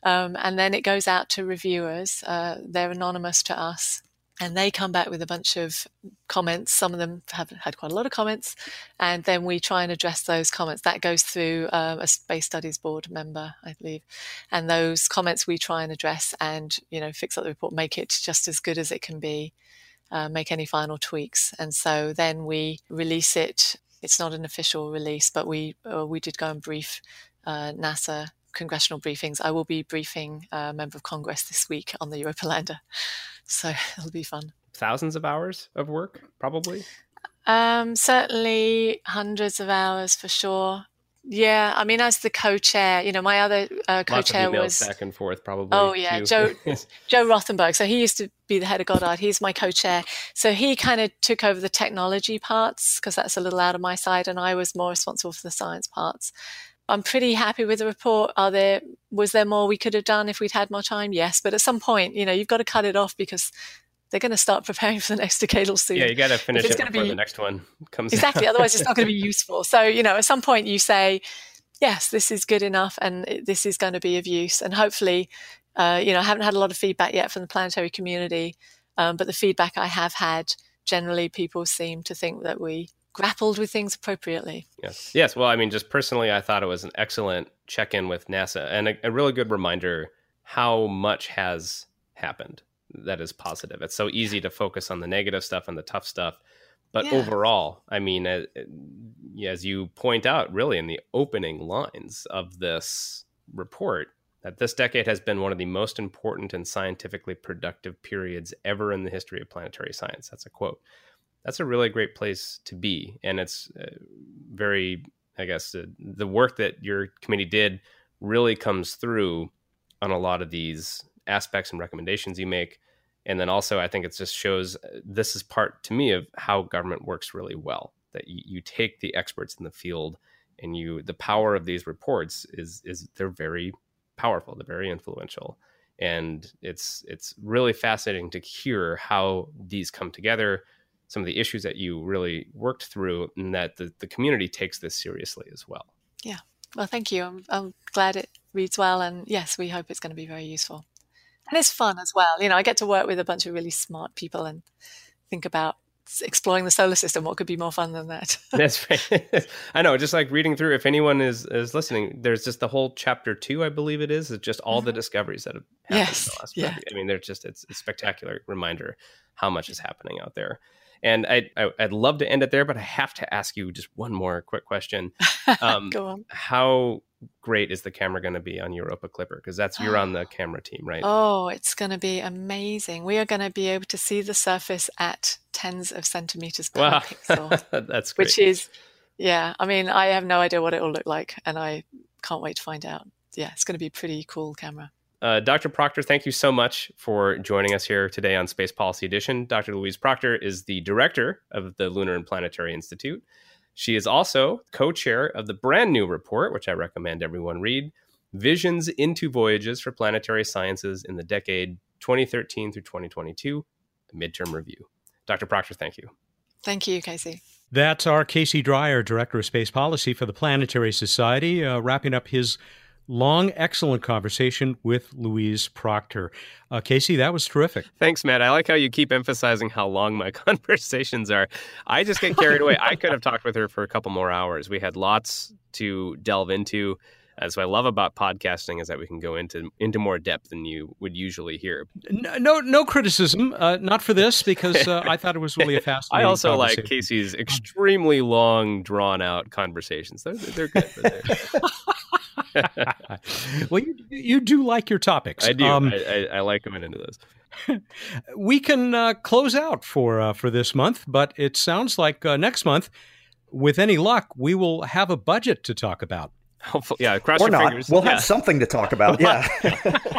um, and then it goes out to reviewers. Uh, they're anonymous to us, and they come back with a bunch of comments. Some of them have had quite a lot of comments, and then we try and address those comments. That goes through um, a Space Studies Board member, I believe, and those comments we try and address and you know fix up the report, make it just as good as it can be uh, make any final tweaks. And so then we release it. It's not an official release, but we uh, we did go and brief uh, NASA congressional briefings. I will be briefing a member of Congress this week on the Europa Lander, so it'll be fun. Thousands of hours of work, probably. Um, certainly hundreds of hours for sure. Yeah, I mean, as the co-chair, you know, my other uh, co-chair was back and forth, probably. Oh yeah, too. Joe Joe Rothenberg. So he used to be the head of Goddard. He's my co-chair. So he kind of took over the technology parts because that's a little out of my side, and I was more responsible for the science parts. I'm pretty happy with the report. Are there was there more we could have done if we'd had more time? Yes, but at some point, you know, you've got to cut it off because they're going to start preparing for the next decadal soon. Yeah, you got to finish it's it before be, the next one comes. Exactly. otherwise, it's not going to be useful. So you know, at some point, you say, "Yes, this is good enough, and this is going to be of use." And hopefully, uh, you know, I haven't had a lot of feedback yet from the planetary community, um, but the feedback I have had, generally, people seem to think that we grappled with things appropriately. Yes. Yes. Well, I mean, just personally, I thought it was an excellent check-in with NASA and a, a really good reminder how much has happened that is positive. It's so easy to focus on the negative stuff and the tough stuff. But yeah. overall, I mean, as, as you point out, really in the opening lines of this report, that this decade has been one of the most important and scientifically productive periods ever in the history of planetary science. That's a quote. That's a really great place to be. And it's uh, very, I guess, uh, the work that your committee did really comes through on a lot of these aspects and recommendations you make and then also i think it just shows uh, this is part to me of how government works really well that you, you take the experts in the field and you the power of these reports is is they're very powerful they're very influential and it's it's really fascinating to hear how these come together some of the issues that you really worked through and that the, the community takes this seriously as well yeah well thank you I'm, I'm glad it reads well and yes we hope it's going to be very useful and it's fun as well. You know, I get to work with a bunch of really smart people and think about exploring the solar system. What could be more fun than that? That's right. I know. Just like reading through, if anyone is is listening, there's just the whole chapter two, I believe it is. It's just all mm-hmm. the discoveries that have happened. Yes. The last yeah. I mean, they're just it's a spectacular reminder how much is happening out there. And I, I would love to end it there, but I have to ask you just one more quick question. Um, Go on. How great is the camera going to be on Europa Clipper? Because that's you're on the camera team, right? Oh, it's going to be amazing. We are going to be able to see the surface at tens of centimeters per wow. pixel. that's great. Which is, yeah. I mean, I have no idea what it will look like, and I can't wait to find out. Yeah, it's going to be a pretty cool camera. Uh, Dr. Proctor, thank you so much for joining us here today on Space Policy Edition. Dr. Louise Proctor is the director of the Lunar and Planetary Institute. She is also co chair of the brand new report, which I recommend everyone read Visions and Voyages for Planetary Sciences in the Decade 2013 through 2022, a midterm review. Dr. Proctor, thank you. Thank you, Casey. That's our Casey Dreier, Director of Space Policy for the Planetary Society, uh, wrapping up his long, excellent conversation with Louise Proctor. Uh, Casey, that was terrific. Thanks, Matt. I like how you keep emphasizing how long my conversations are. I just get carried away. I could have talked with her for a couple more hours. We had lots to delve into. As what I love about podcasting is that we can go into into more depth than you would usually hear. No, no, no criticism, uh, not for this because uh, I thought it was really a fascinating. I also like Casey's extremely long, drawn out conversations. They're, they're good. They're well, you you do like your topics. I do. Um, I, I, I, like coming into this. we can uh, close out for uh, for this month, but it sounds like uh, next month, with any luck, we will have a budget to talk about. Hopefully, yeah. Cross or your not. fingers. We'll yeah. have something to talk about. Yeah.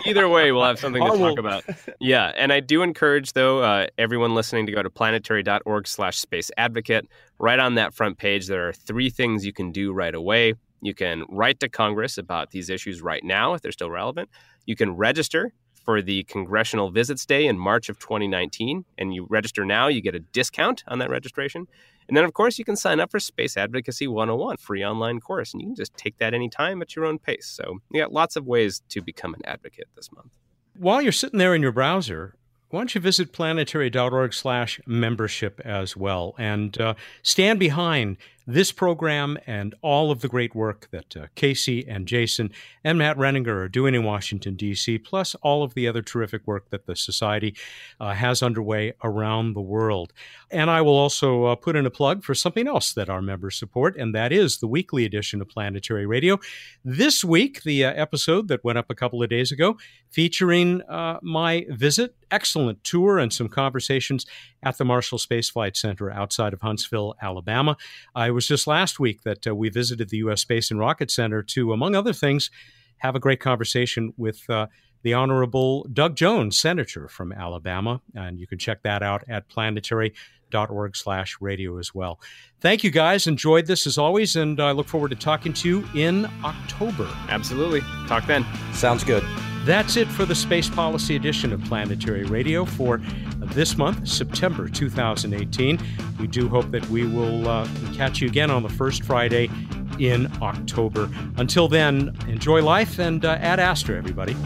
Either way, we'll have something to talk about. Yeah, and I do encourage though uh, everyone listening to go to planetary.org/space advocate. Right on that front page, there are three things you can do right away. You can write to Congress about these issues right now if they're still relevant. You can register for the Congressional Visits Day in March of 2019. And you register now, you get a discount on that registration. And then, of course, you can sign up for Space Advocacy 101, free online course, and you can just take that anytime at your own pace. So you got lots of ways to become an advocate this month. While you're sitting there in your browser, why don't you visit planetary.org slash membership as well and uh, stand behind this program and all of the great work that uh, Casey and Jason and Matt Renninger are doing in Washington, D.C., plus all of the other terrific work that the Society uh, has underway around the world. And I will also uh, put in a plug for something else that our members support, and that is the weekly edition of Planetary Radio. This week, the uh, episode that went up a couple of days ago, featuring uh, my visit, excellent tour, and some conversations at the Marshall Space Flight Center outside of Huntsville, Alabama. I was just last week that uh, we visited the U.S. Space and Rocket Center to, among other things, have a great conversation with uh, the Honorable Doug Jones, Senator from Alabama. And you can check that out at planetary.org slash radio as well. Thank you guys. Enjoyed this as always, and I look forward to talking to you in October. Absolutely. Talk then. Sounds good. That's it for the Space Policy edition of Planetary Radio for this month, September 2018. We do hope that we will uh, catch you again on the first Friday in October. Until then, enjoy life and uh, ad astra, everybody.